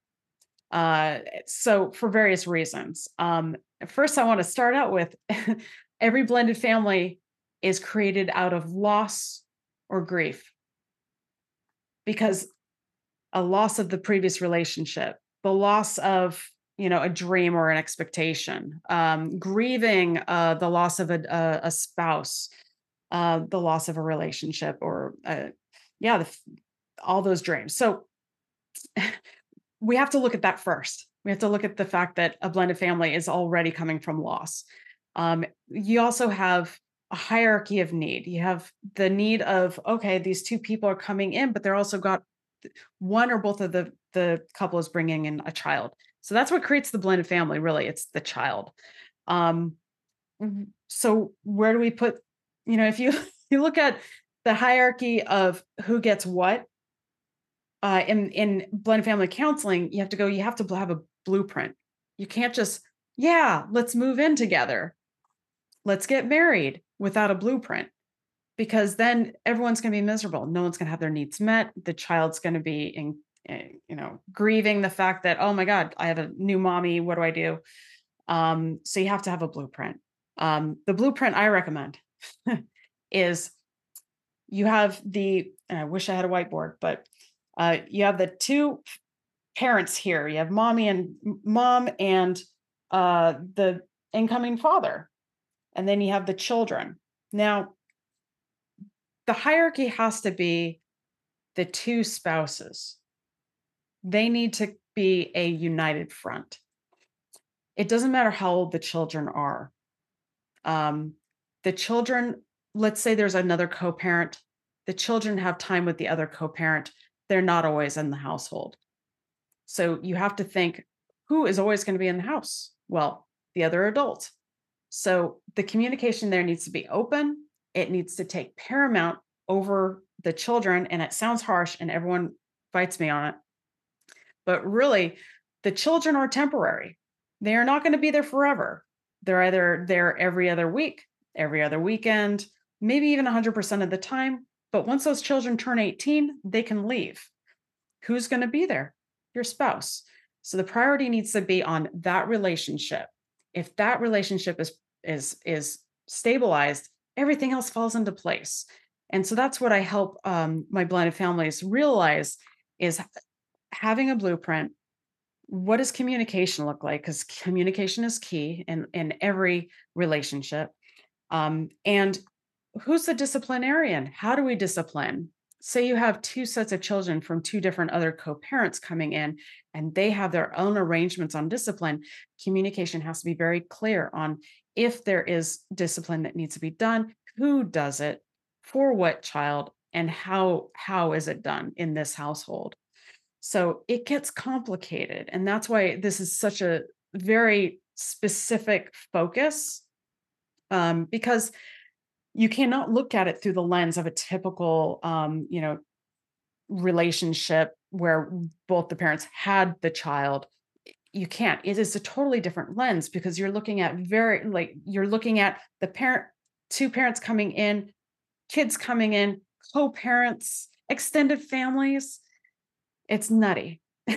Uh, so for various reasons. Um, first, I want to start out with [LAUGHS] every blended family is created out of loss or grief because a loss of the previous relationship, the loss of you know a dream or an expectation, um, grieving uh, the loss of a, a, a spouse, uh, the loss of a relationship, or uh, yeah, the, all those dreams. So [LAUGHS] we have to look at that first. We have to look at the fact that a blended family is already coming from loss. Um, you also have a hierarchy of need. You have the need of okay, these two people are coming in, but they're also got one or both of the the couple is bringing in a child. So that's what creates the blended family. Really, it's the child. Um, so where do we put? You know, if you [LAUGHS] you look at the hierarchy of who gets what uh, in in blended family counseling, you have to go. You have to have a blueprint. You can't just yeah, let's move in together let's get married without a blueprint because then everyone's going to be miserable. No one's going to have their needs met. The child's going to be in eh, you know grieving the fact that oh my god i have a new mommy what do i do? Um, so you have to have a blueprint. Um, the blueprint i recommend [LAUGHS] is you have the i wish i had a whiteboard but uh, you have the two parents here. You have mommy and mom and uh, the incoming father and then you have the children. Now, the hierarchy has to be the two spouses. They need to be a united front. It doesn't matter how old the children are. Um, the children, let's say there's another co parent, the children have time with the other co parent. They're not always in the household. So you have to think who is always going to be in the house? Well, the other adult so the communication there needs to be open. It needs to take paramount over the children. And it sounds harsh and everyone fights me on it. But really, the children are temporary. They are not going to be there forever. They're either there every other week, every other weekend, maybe even 100% of the time. But once those children turn 18, they can leave. Who's going to be there? Your spouse. So the priority needs to be on that relationship. If that relationship is is is stabilized, everything else falls into place. And so that's what I help um, my blended families realize is having a blueprint. What does communication look like? Because communication is key in in every relationship. Um, and who's the disciplinarian? How do we discipline? Say you have two sets of children from two different other co parents coming in, and they have their own arrangements on discipline. Communication has to be very clear on if there is discipline that needs to be done, who does it, for what child, and how how is it done in this household. So it gets complicated, and that's why this is such a very specific focus um, because you cannot look at it through the lens of a typical um, you know relationship where both the parents had the child you can't it is a totally different lens because you're looking at very like you're looking at the parent two parents coming in kids coming in co-parents extended families it's nutty [LAUGHS]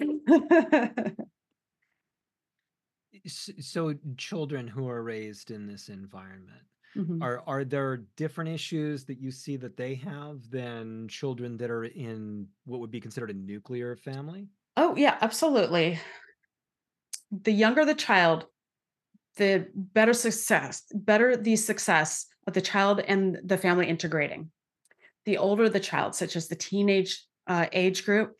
so children who are raised in this environment
Mhm.
are are there different issues that you see that they have than children that are in what would be considered a nuclear family?
oh yeah absolutely the younger the child the better success better the success of the child and the family integrating. The older the child such as the teenage uh, age group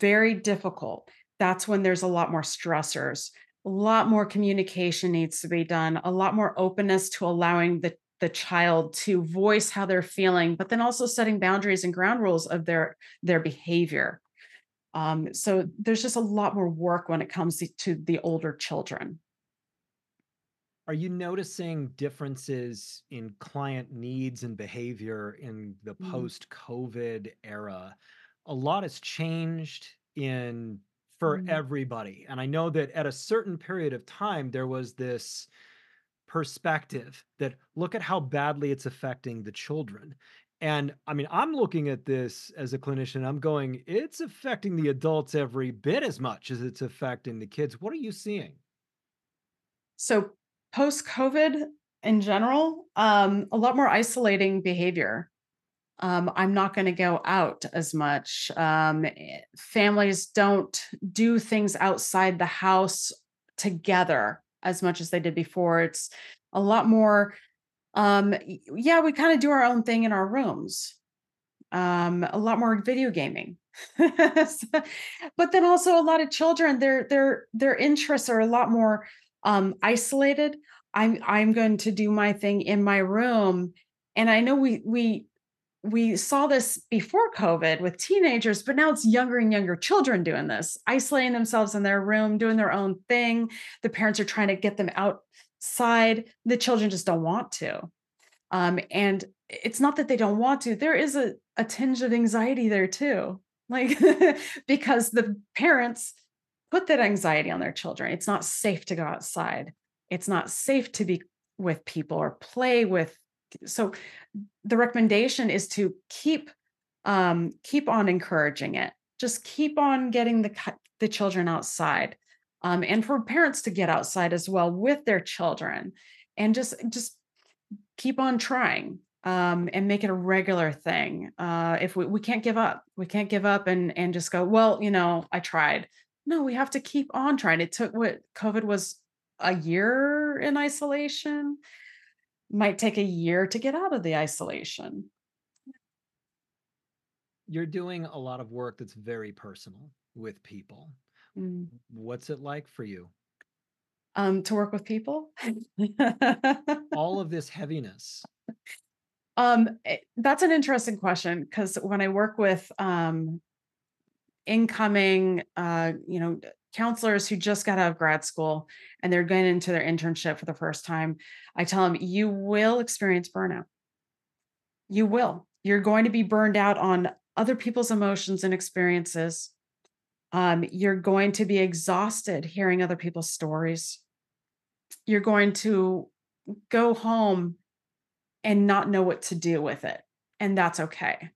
very difficult. That's when there's a lot more stressors. A lot more communication needs to be done. A lot more openness to allowing the the child to voice how they're feeling but then also setting boundaries and ground rules of their their behavior um, so there's just a lot more work when it comes to, the older children
Are you noticing differences in client needs and behavior in the
Mm,
post-COVID era? A lot has changed in for
mm.
everybody. And I know that at a certain period of time, there was this perspective that look at how badly it's affecting the children. And I mean, I'm looking at this as a clinician, I'm going, it's affecting the adults every bit as much as it's affecting the kids. What are you seeing?
so post covid in general um, a lot more isolating behavior um, i'm not going to go out as much um, eh, families don't do things outside the house together as much as they did before it's a lot more um, yeah we kind of do our own thing in our rooms um, a lot more video gaming. [LAUGHS] But then also a lot of children, their their their interests are a lot more um, isolated. I'm I'm going to do my thing in my room, and I know we we we saw this before COVID with teenagers, but now it's younger and younger children doing this, isolating themselves in their room, doing their own thing. The parents are trying to get them outside. The children just don't want to. Um, and it's not that they don't want to, there is a, a tinge of anxiety there too. Like, [LAUGHS] because the parents put that anxiety on their children. It's not safe to go outside. It's not safe to be with people or play with. So the recommendation is to keep um, keep on encouraging it. Just keep on getting the the children outside, um, and for parents to get outside as well with their children, and just just keep on trying um, and make it a regular thing. Uh, if we, we can't give up, we can't give up and and just go, well, you know, I tried. No, we have to keep on trying. It took what COVID was a year in isolation. Might take a year to get out of the isolation.
You're doing a lot of work that's very personal with people.
Mm.
What's it like for you?
Um, to work with people.
All of [LAUGHS] this heaviness.
um, eh, that's an interesting question because when I work with um, incoming uh you know counselors who just got out of grad school and they're going into their internship for the first time i tell them you will experience burnout you will you're going to be burned out on other people's emotions and experiences um, you're going to be exhausted hearing other people's stories. You're going to go home and not know what to do with it and that's okay.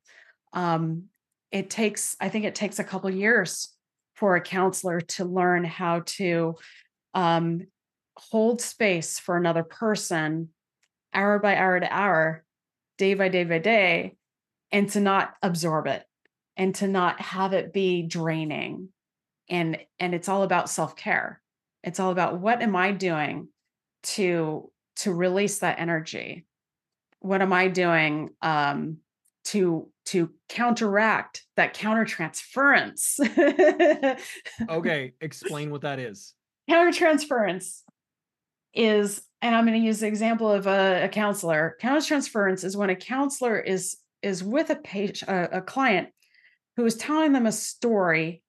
Um, it takes i think it takes a couple years for a counselor to learn how to um, hold space for another person hour by hour to hour day by day by day and to not absorb it and to not have it be draining and and it's all about self-care it's all about what am i doing to to release that energy what am I doing um, to to counteract that countertransference?
okay, [LAUGHS] explain what that is.
Countertransference is, and I'm going to use the example of a, a counselor. Countertransference is when a counselor is is with a patient, a, a client who is telling them a story,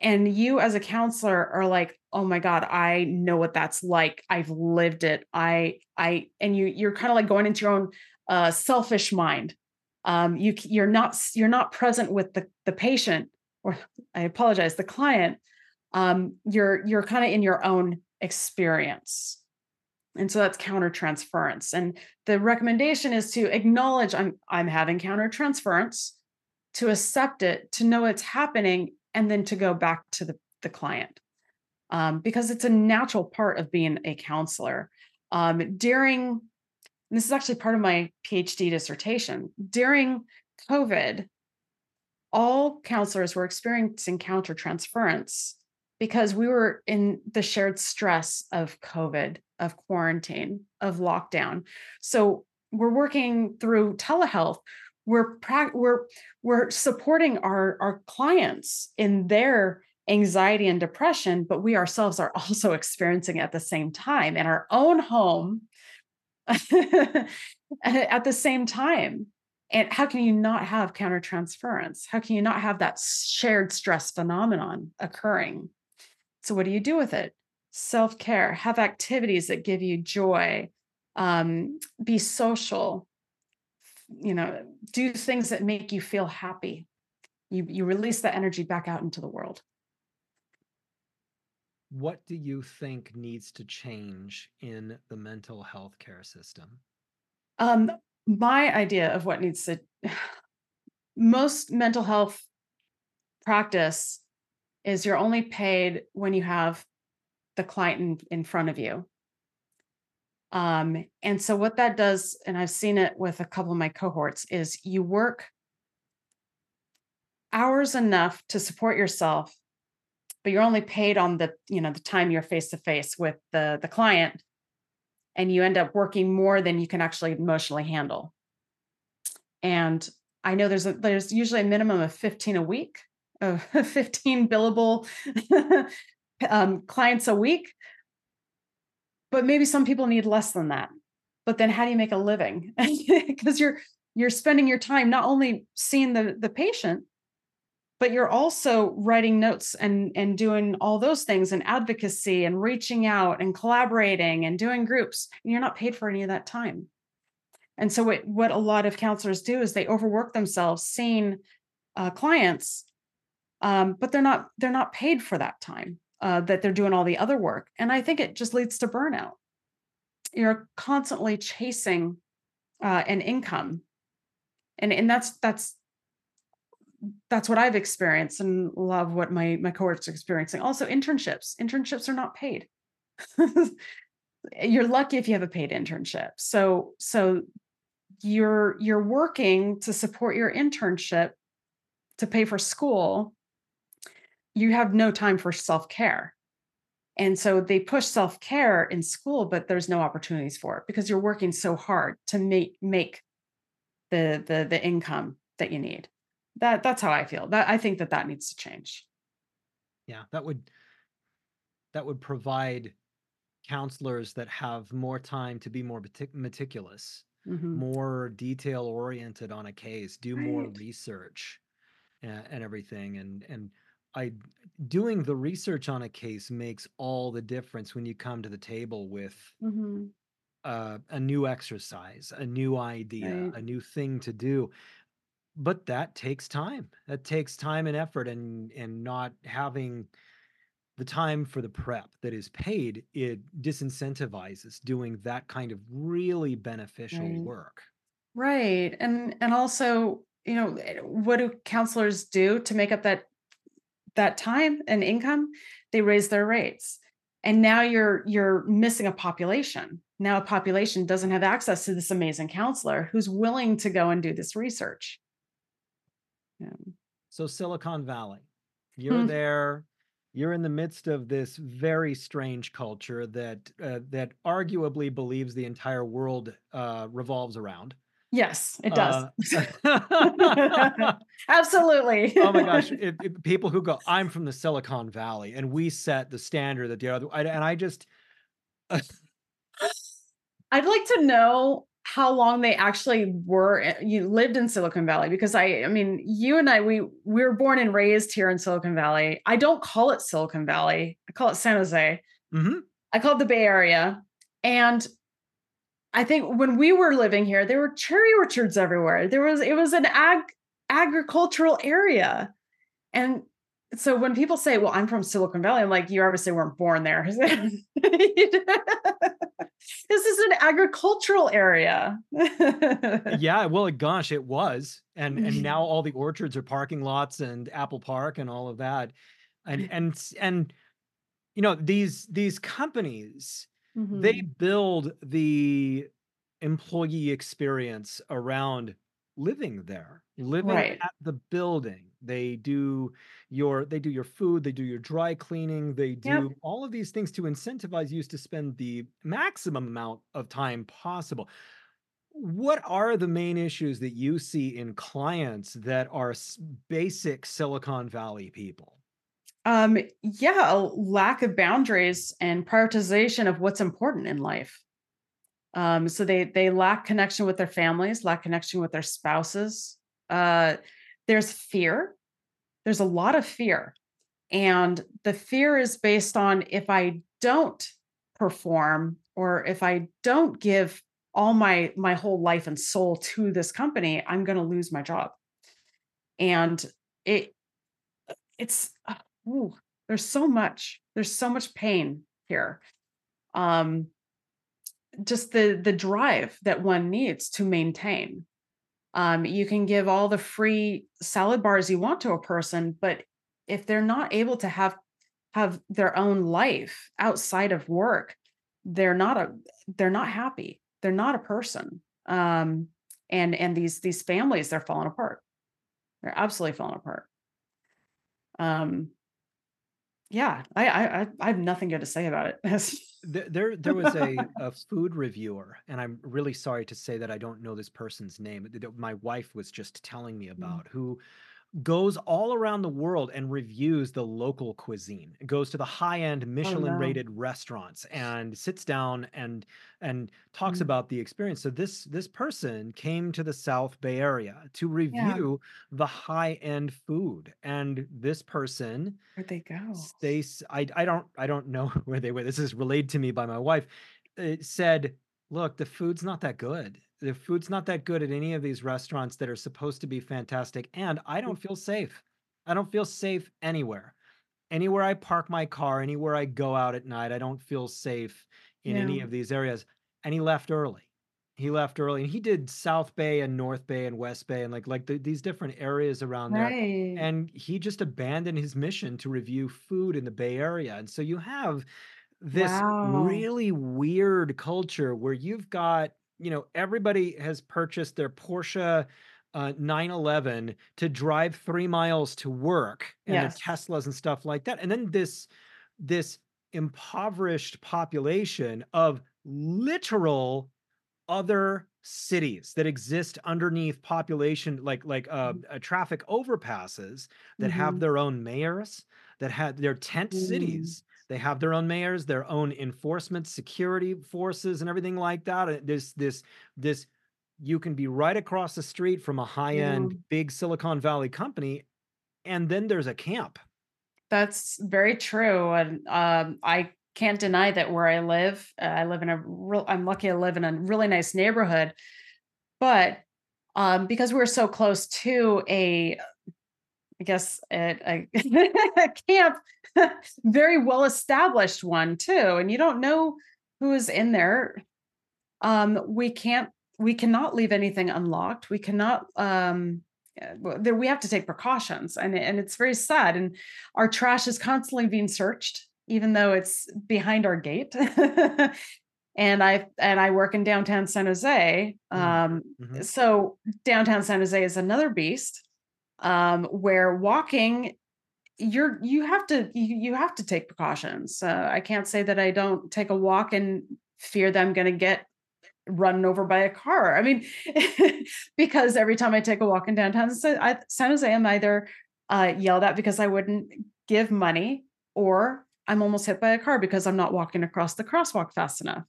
and you as a counselor are like, "Oh my god, I know what that's like. I've lived it. I I," and you you're kind of like going into your own uh, selfish mind. Um, you you're not you're not present with the the patient, or [LAUGHS] I apologize, the client. Um, you're you're kind of in your own experience and so that's countertransference. And the recommendation is to acknowledge I'm I'm having countertransference, to accept it, to know it's happening, and then to go back to the, the client. Um, because it's a natural part of being a counselor. Um, during, this is actually part of my PhD dissertation, during COVID, all counselors were experiencing countertransference because we were in the shared stress of COVID, of quarantine, of lockdown. So we're working through telehealth. We're we're we're supporting our our clients in their anxiety and depression, but we ourselves are [LAUGHS] also experiencing at the same time in our own home [LAUGHS] at the same time. And how can you not have countertransference? How can you not have that shared stress phenomenon occurring? So, what do you do with it? Self care, have activities that give you joy, um, be social, you know, do things that make you feel happy. You, you release that energy back out into the world.
What do you think needs to change in the mental health care system?
Um, my idea of what needs to, [SIGHS] most mental health practice is you're only paid when you have the client in, in front of you. Um, and so what that does, and I've seen it with a couple of my cohorts, is you work hours enough to support yourself, but you're only paid on the, you know, the time you're face to face with the, the client. And you end up working more than you can actually emotionally handle. And I know there's a, there's usually a minimum of 15 a week [LAUGHS] uh, 15 billable [LAUGHS] um, clients a week. But maybe some people need less than that. But then how do you make a living? [LAUGHS] because you're you're spending your time not only seeing the the patient, but you're also writing notes and and doing all those things and advocacy and reaching out and collaborating and doing groups. And you're not paid for any of that time. And so what what a lot of counselors do is they overwork themselves seeing uh, clients um, but they're not they're not paid for that time uh, that they're doing all the other work and i think it just leads to burnout. You're constantly chasing uh, an income and and that's that's that's what i've experienced and love what my my cohorts are experiencing. Also internships internships are not paid. [LAUGHS] You're lucky if you have a paid internship. So so you're you're working to support your internship to pay for school you have no time for self-care and so they push self-care in school but there's no opportunities for it because you're working so hard to make make the the the income that you need that that's how i feel that i think that that needs to change
yeah that would that would provide counselors that have more time to be more meticulous mm-hmm. more detail oriented on a case do right. more research and, and everything and and I doing the research on a case makes all the difference when you come to the table with mm-hmm. uh, a new exercise, a new idea, right. a new thing to do. But that takes time. That takes time and effort, and and not having the time for the prep that is paid, it disincentivizes doing that kind of really beneficial
right.
work.
Right, and and also, you know, eh, what do counselors do to make up that that time and income, they raise their rates. And now you're you're missing a population. Now a population doesn't have access to this amazing counselor who's willing to go and do this research.
Yeah. So Silicon Valley, you're hmm. there, you're in the midst of this very strange culture that uh, that arguably believes the entire world uh, revolves around.
Yes, it does.
Uh, [LAUGHS] [LAUGHS]
Absolutely.
oh my gosh, [LAUGHS] it, it- people who go, I'm from the Silicon Valley, and we set the standard that the other, I, and I just,
I'd like to know how long they actually were eh, you lived in Silicon Valley because I I mean you and I we we were born and raised here in Silicon Valley. I don't call it Silicon Valley. I call it San Jose.
Mhm.
I call it the Bay Area. And I think when we were living here, there were cherry orchards everywhere. There was it was an ag agricultural area. And so when people say, "Well, I'm from Silicon Valley," I'm like, "You obviously weren't born there." [LAUGHS] this is an agricultural area. [LAUGHS]
yeah, well, gosh, it was, and and mm-hmm. now all the orchards are parking lots and Apple Park and all of that, and and and you know these these companies they
Mhm.
build the employee experience around living there living
Right.
at the building they do your they do your food they do your dry cleaning they
Yep.
do all of these things to incentivize you to spend the maximum amount of time possible what are the main issues that you see in clients that are basic silicon valley people
Um, yeah, a lack of boundaries and prioritization of what's important in life. Um, so they they lack connection with their families, lack connection with their spouses. Uh, there's fear. There's a lot of fear. And the fear is based on if I don't perform or if I don't give all my my whole life and soul to this company, I'm going to lose my job. And it it's uh, ooh, there's so much. There's so much pain here. Um just the the drive that one needs to maintain. Um you can give all the free salad bars you want to a person, but if they're not able to have have their own life outside of work, they're not a they're not happy. They're not a person. Um and and these these families they're falling apart. They're absolutely falling apart. Um yeah, I I I I have nothing good to say about it. [LAUGHS]
There, there, was a, a food reviewer, and I'm really sorry to say that I don't know this person's name. that- My wife was just telling me
Mm.
about who goes all around the world and reviews the local cuisine. Goes to the high-end
Oh no.
Michelin-rated restaurants and sits down and and talks
Mm.
about the experience. So this this person came to the South Bay Area to
Yeah,
review the high-end food, and this person
where'd they go?
Stace I I don't I don't know [LAUGHS] where they were. This is relayed to me by my wife. It said, "Look, the food's not that good. The food's not that good at any of these restaurants that are supposed to be fantastic, and I don't mm. feel safe. I don't feel safe anywhere. Anywhere I park my car, anywhere I go out at night, I don't feel safe in any of these areas." And he left early. He left early, and he did South Bay and North Bay and West Bay and like like the, these different areas around there and he just abandoned his mission to review food in the Bay Area. And so you have this
Wow.
really weird culture where you've got, you know, everybody has purchased their Porsche uh, 911 to drive three miles to work and their
Yes.
Teslas and stuff like that. And then this this impoverished population of literal other cities that exist underneath population like like uh,
Mhm.
uh traffic overpasses that have
Mhm.
their own mayors that had their tent
Mm.
cities they have their own mayors their own enforcement security forces and everything like that this this this you can be right across the street from a high-end big silicon valley company and then there's a camp.
That's very true, and, um, I can't deny that where I live, uh, I live in a real I'm lucky to live in a really nice neighborhood, but, um, because we're so close to a I guess a, a [LAUGHS] a camp, [LAUGHS] very well established one too, and you don't know who is in there. Um, we can't, we cannot leave anything unlocked. We cannot. Um, there, we have to take precautions, and and it's very sad. And our trash is constantly being searched, even though it's behind our gate. [LAUGHS] and I and I work in downtown San Jose.
Mhm,
Um,
mhm.
so downtown San Jose is another beast um, where walking you're you have to you, you have to take precautions. Uh, I can't say that I don't take a walk and fear that I'm going to get run over by a car. I mean, [LAUGHS] because every time I take a walk in downtown San Jose, I'm either uh, yelled at because I wouldn't give money, or I'm almost hit by a car because I'm not walking across the crosswalk fast enough.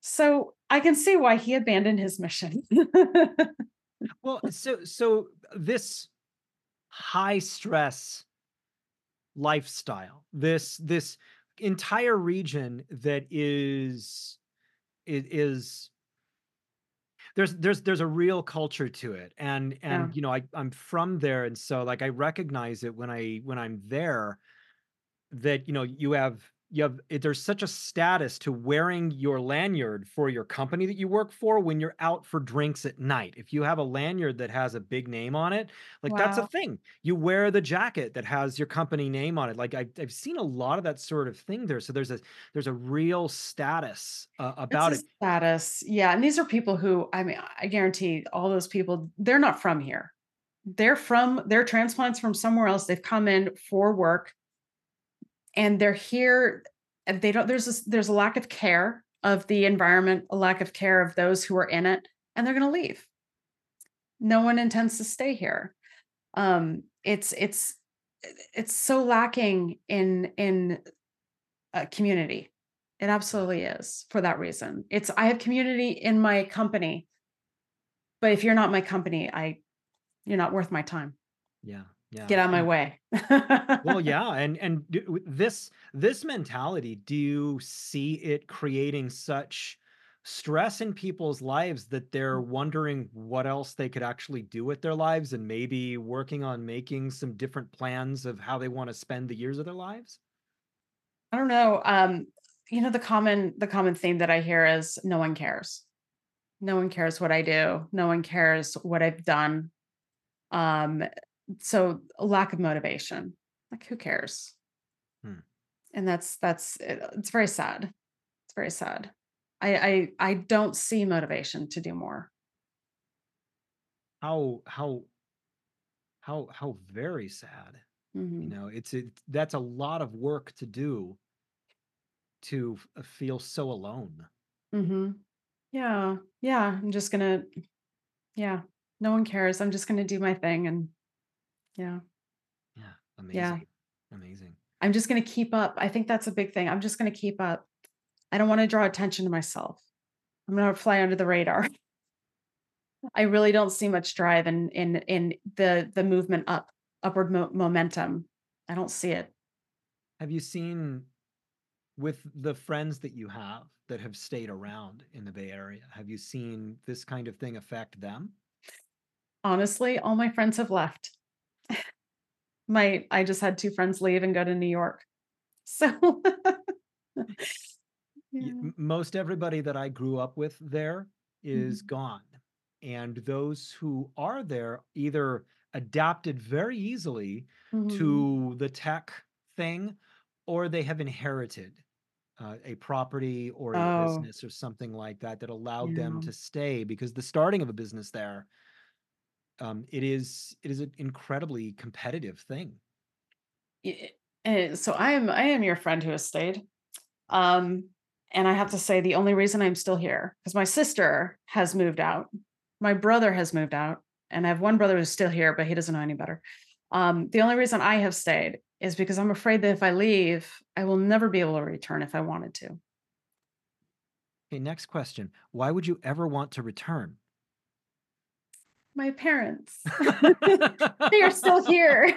So I can see why he abandoned his mission. [LAUGHS]
well, so so this high stress lifestyle, this this entire region that is it is there's there's there's a real culture to it and and
Yeah.
you know I I'm from there and so like I recognize it when I when I'm there that you know you have you have it, there's such a status to wearing your lanyard for your company that you work for when you're out for drinks at night. If you have a lanyard that has a big name on it, like that's a thing. You wear the jacket that has your company name on it. Like I've, I've seen a lot of that sort of thing there. So there's a there's a real status uh,
It's
about
a
it.
status. Yeah. And these are people who, I mean, I guarantee all those people, they're not from here. They're from, they're transplants from somewhere else. They've come in for work and they're here and they don't there's this there's a lack of care of the environment, a lack of care of those who are in it, and they're going to leave. No one intends to stay here. Um, it's it's it's so lacking in in a community. It absolutely is for that reason. It's I have community in my company, but if you're not my company, I you're not worth my time.
Yeah, yeah.
Get out of my way.
Well, [LAUGHS] yeah, and and this this mentality, do you see it creating such stress in people's lives that they're wondering what else they could actually do with their lives and maybe working on making some different plans of how they wanna spend the years of their lives?
I don't know. Um, you know, the common the common theme that I hear is no one cares. No one cares what I do. No one cares what I've done. Um, so a lack of motivation. Like who cares?
Hmm.
And that's that's it- it's very sad. It's very sad. I I I don't see motivation to do more.
How how how how very sad. You
hmm
know, it's it that's a lot of work to do to f feel so alone.
hmm Yeah. Yeah. I'm just gonna, yeah. No one cares. I'm just gonna do my thing and yeah.
Yeah,
Yeah.
amazing, amazing.
I'm just gonna keep up. I think that's a big thing. I'm just gonna keep up. I don't wanna draw attention to myself. I'm gonna fly under the radar. [LAUGHS] I really don't see much drive in in in the the movement up, upward mo momentum. I don't see it.
Have you seen with the friends that you have that have stayed around in the Bay Area, have you seen this kind of thing affect them?
Honestly, all my friends have left. My I just had 2 friends leave and go to New York. [LAUGHS] So Yeah.
Most everybody that I grew up with there is
Mhm.
gone. And those who are there either adapted very easily
Mhm.
to the tech thing or they have inherited uh, a property or a
Oh,
business or something like that that allowed them to stay because the starting of a business there um, it is it is an incredibly competitive thing.
Eh, so I am I am your friend who has stayed. Um, and I have to say the only reason I'm still here because my sister has moved out, my brother has moved out, and I have one brother who's still here, but he doesn't know any better. Um, the only reason I have stayed is because I'm afraid that if I leave, I will never be able to return if I wanted to.
Okay, next question. Why would you ever want to return?
My parents, [LAUGHS] [LAUGHS] they are still here. [LAUGHS]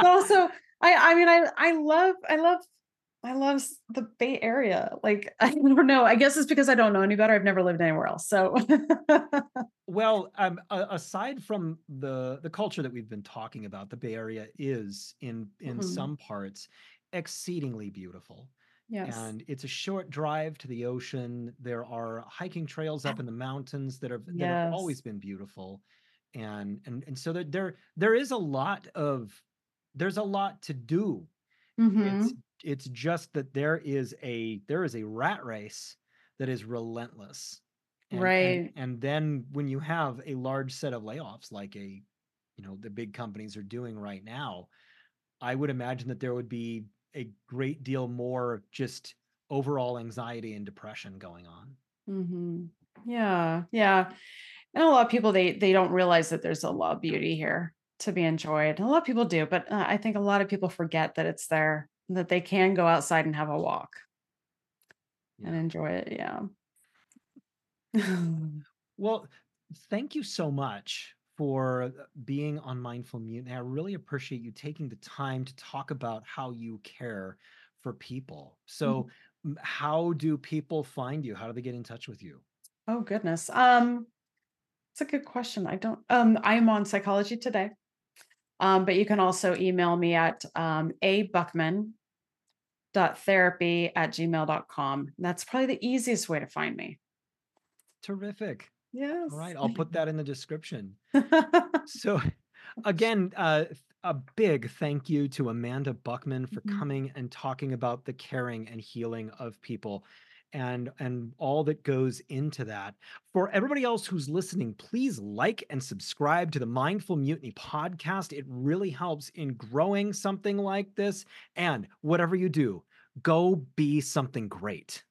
But also, I I mean, I I love I love I love the Bay Area. Like, I don't know, I guess it's because I don't know any better. I've never lived anywhere else, so
Well, um, aside from the the culture that we've been talking about, the Bay Area is in in
Mhm.
some parts exceedingly beautiful.
Yes.
And it's a short drive to the ocean. There are hiking trails up in the mountains that have that have always been beautiful. And and and so that there there is a lot of there's a lot to do. It's
Mhm.
it's just that there is a there is a rat race that is relentless. And and
Right.
and then when you have a large set of layoffs like a you know the big companies are doing right now, I would imagine that there would be a great deal more just overall anxiety and depression going on.
Mhm. Yeah, yeah. And a lot of people they they don't realize that there's a lot of beauty here to be enjoyed. A lot of people do, but uh, I think a lot of people forget that it's there, that they can go outside and have a walk and enjoy it. Yeah. [LAUGHS]
Well, thank you so much for being on Mindful Mutiny. I really appreciate you taking the time to talk about how you care for people. So, m- how do people find you? How do they get in touch with you?
oh goodness. Um, it's a good question. I don't. Um, I'm on Psychology Today. Um, but you can also email me at um, a buckman therapy at gmail dot com. That's probably the easiest way to find me.
Terrific.
Yes.
All right, I'll put that in the description. [LAUGHS] So, [LAUGHS] again, uh, a big thank you to Amanda Buckman for
Mhm.
coming and talking about the caring and healing of people and and all that goes into that. For everybody else who's listening, please like and subscribe to the Mindful Mutiny podcast. It really helps in growing something like this. And whatever you do, go be something great.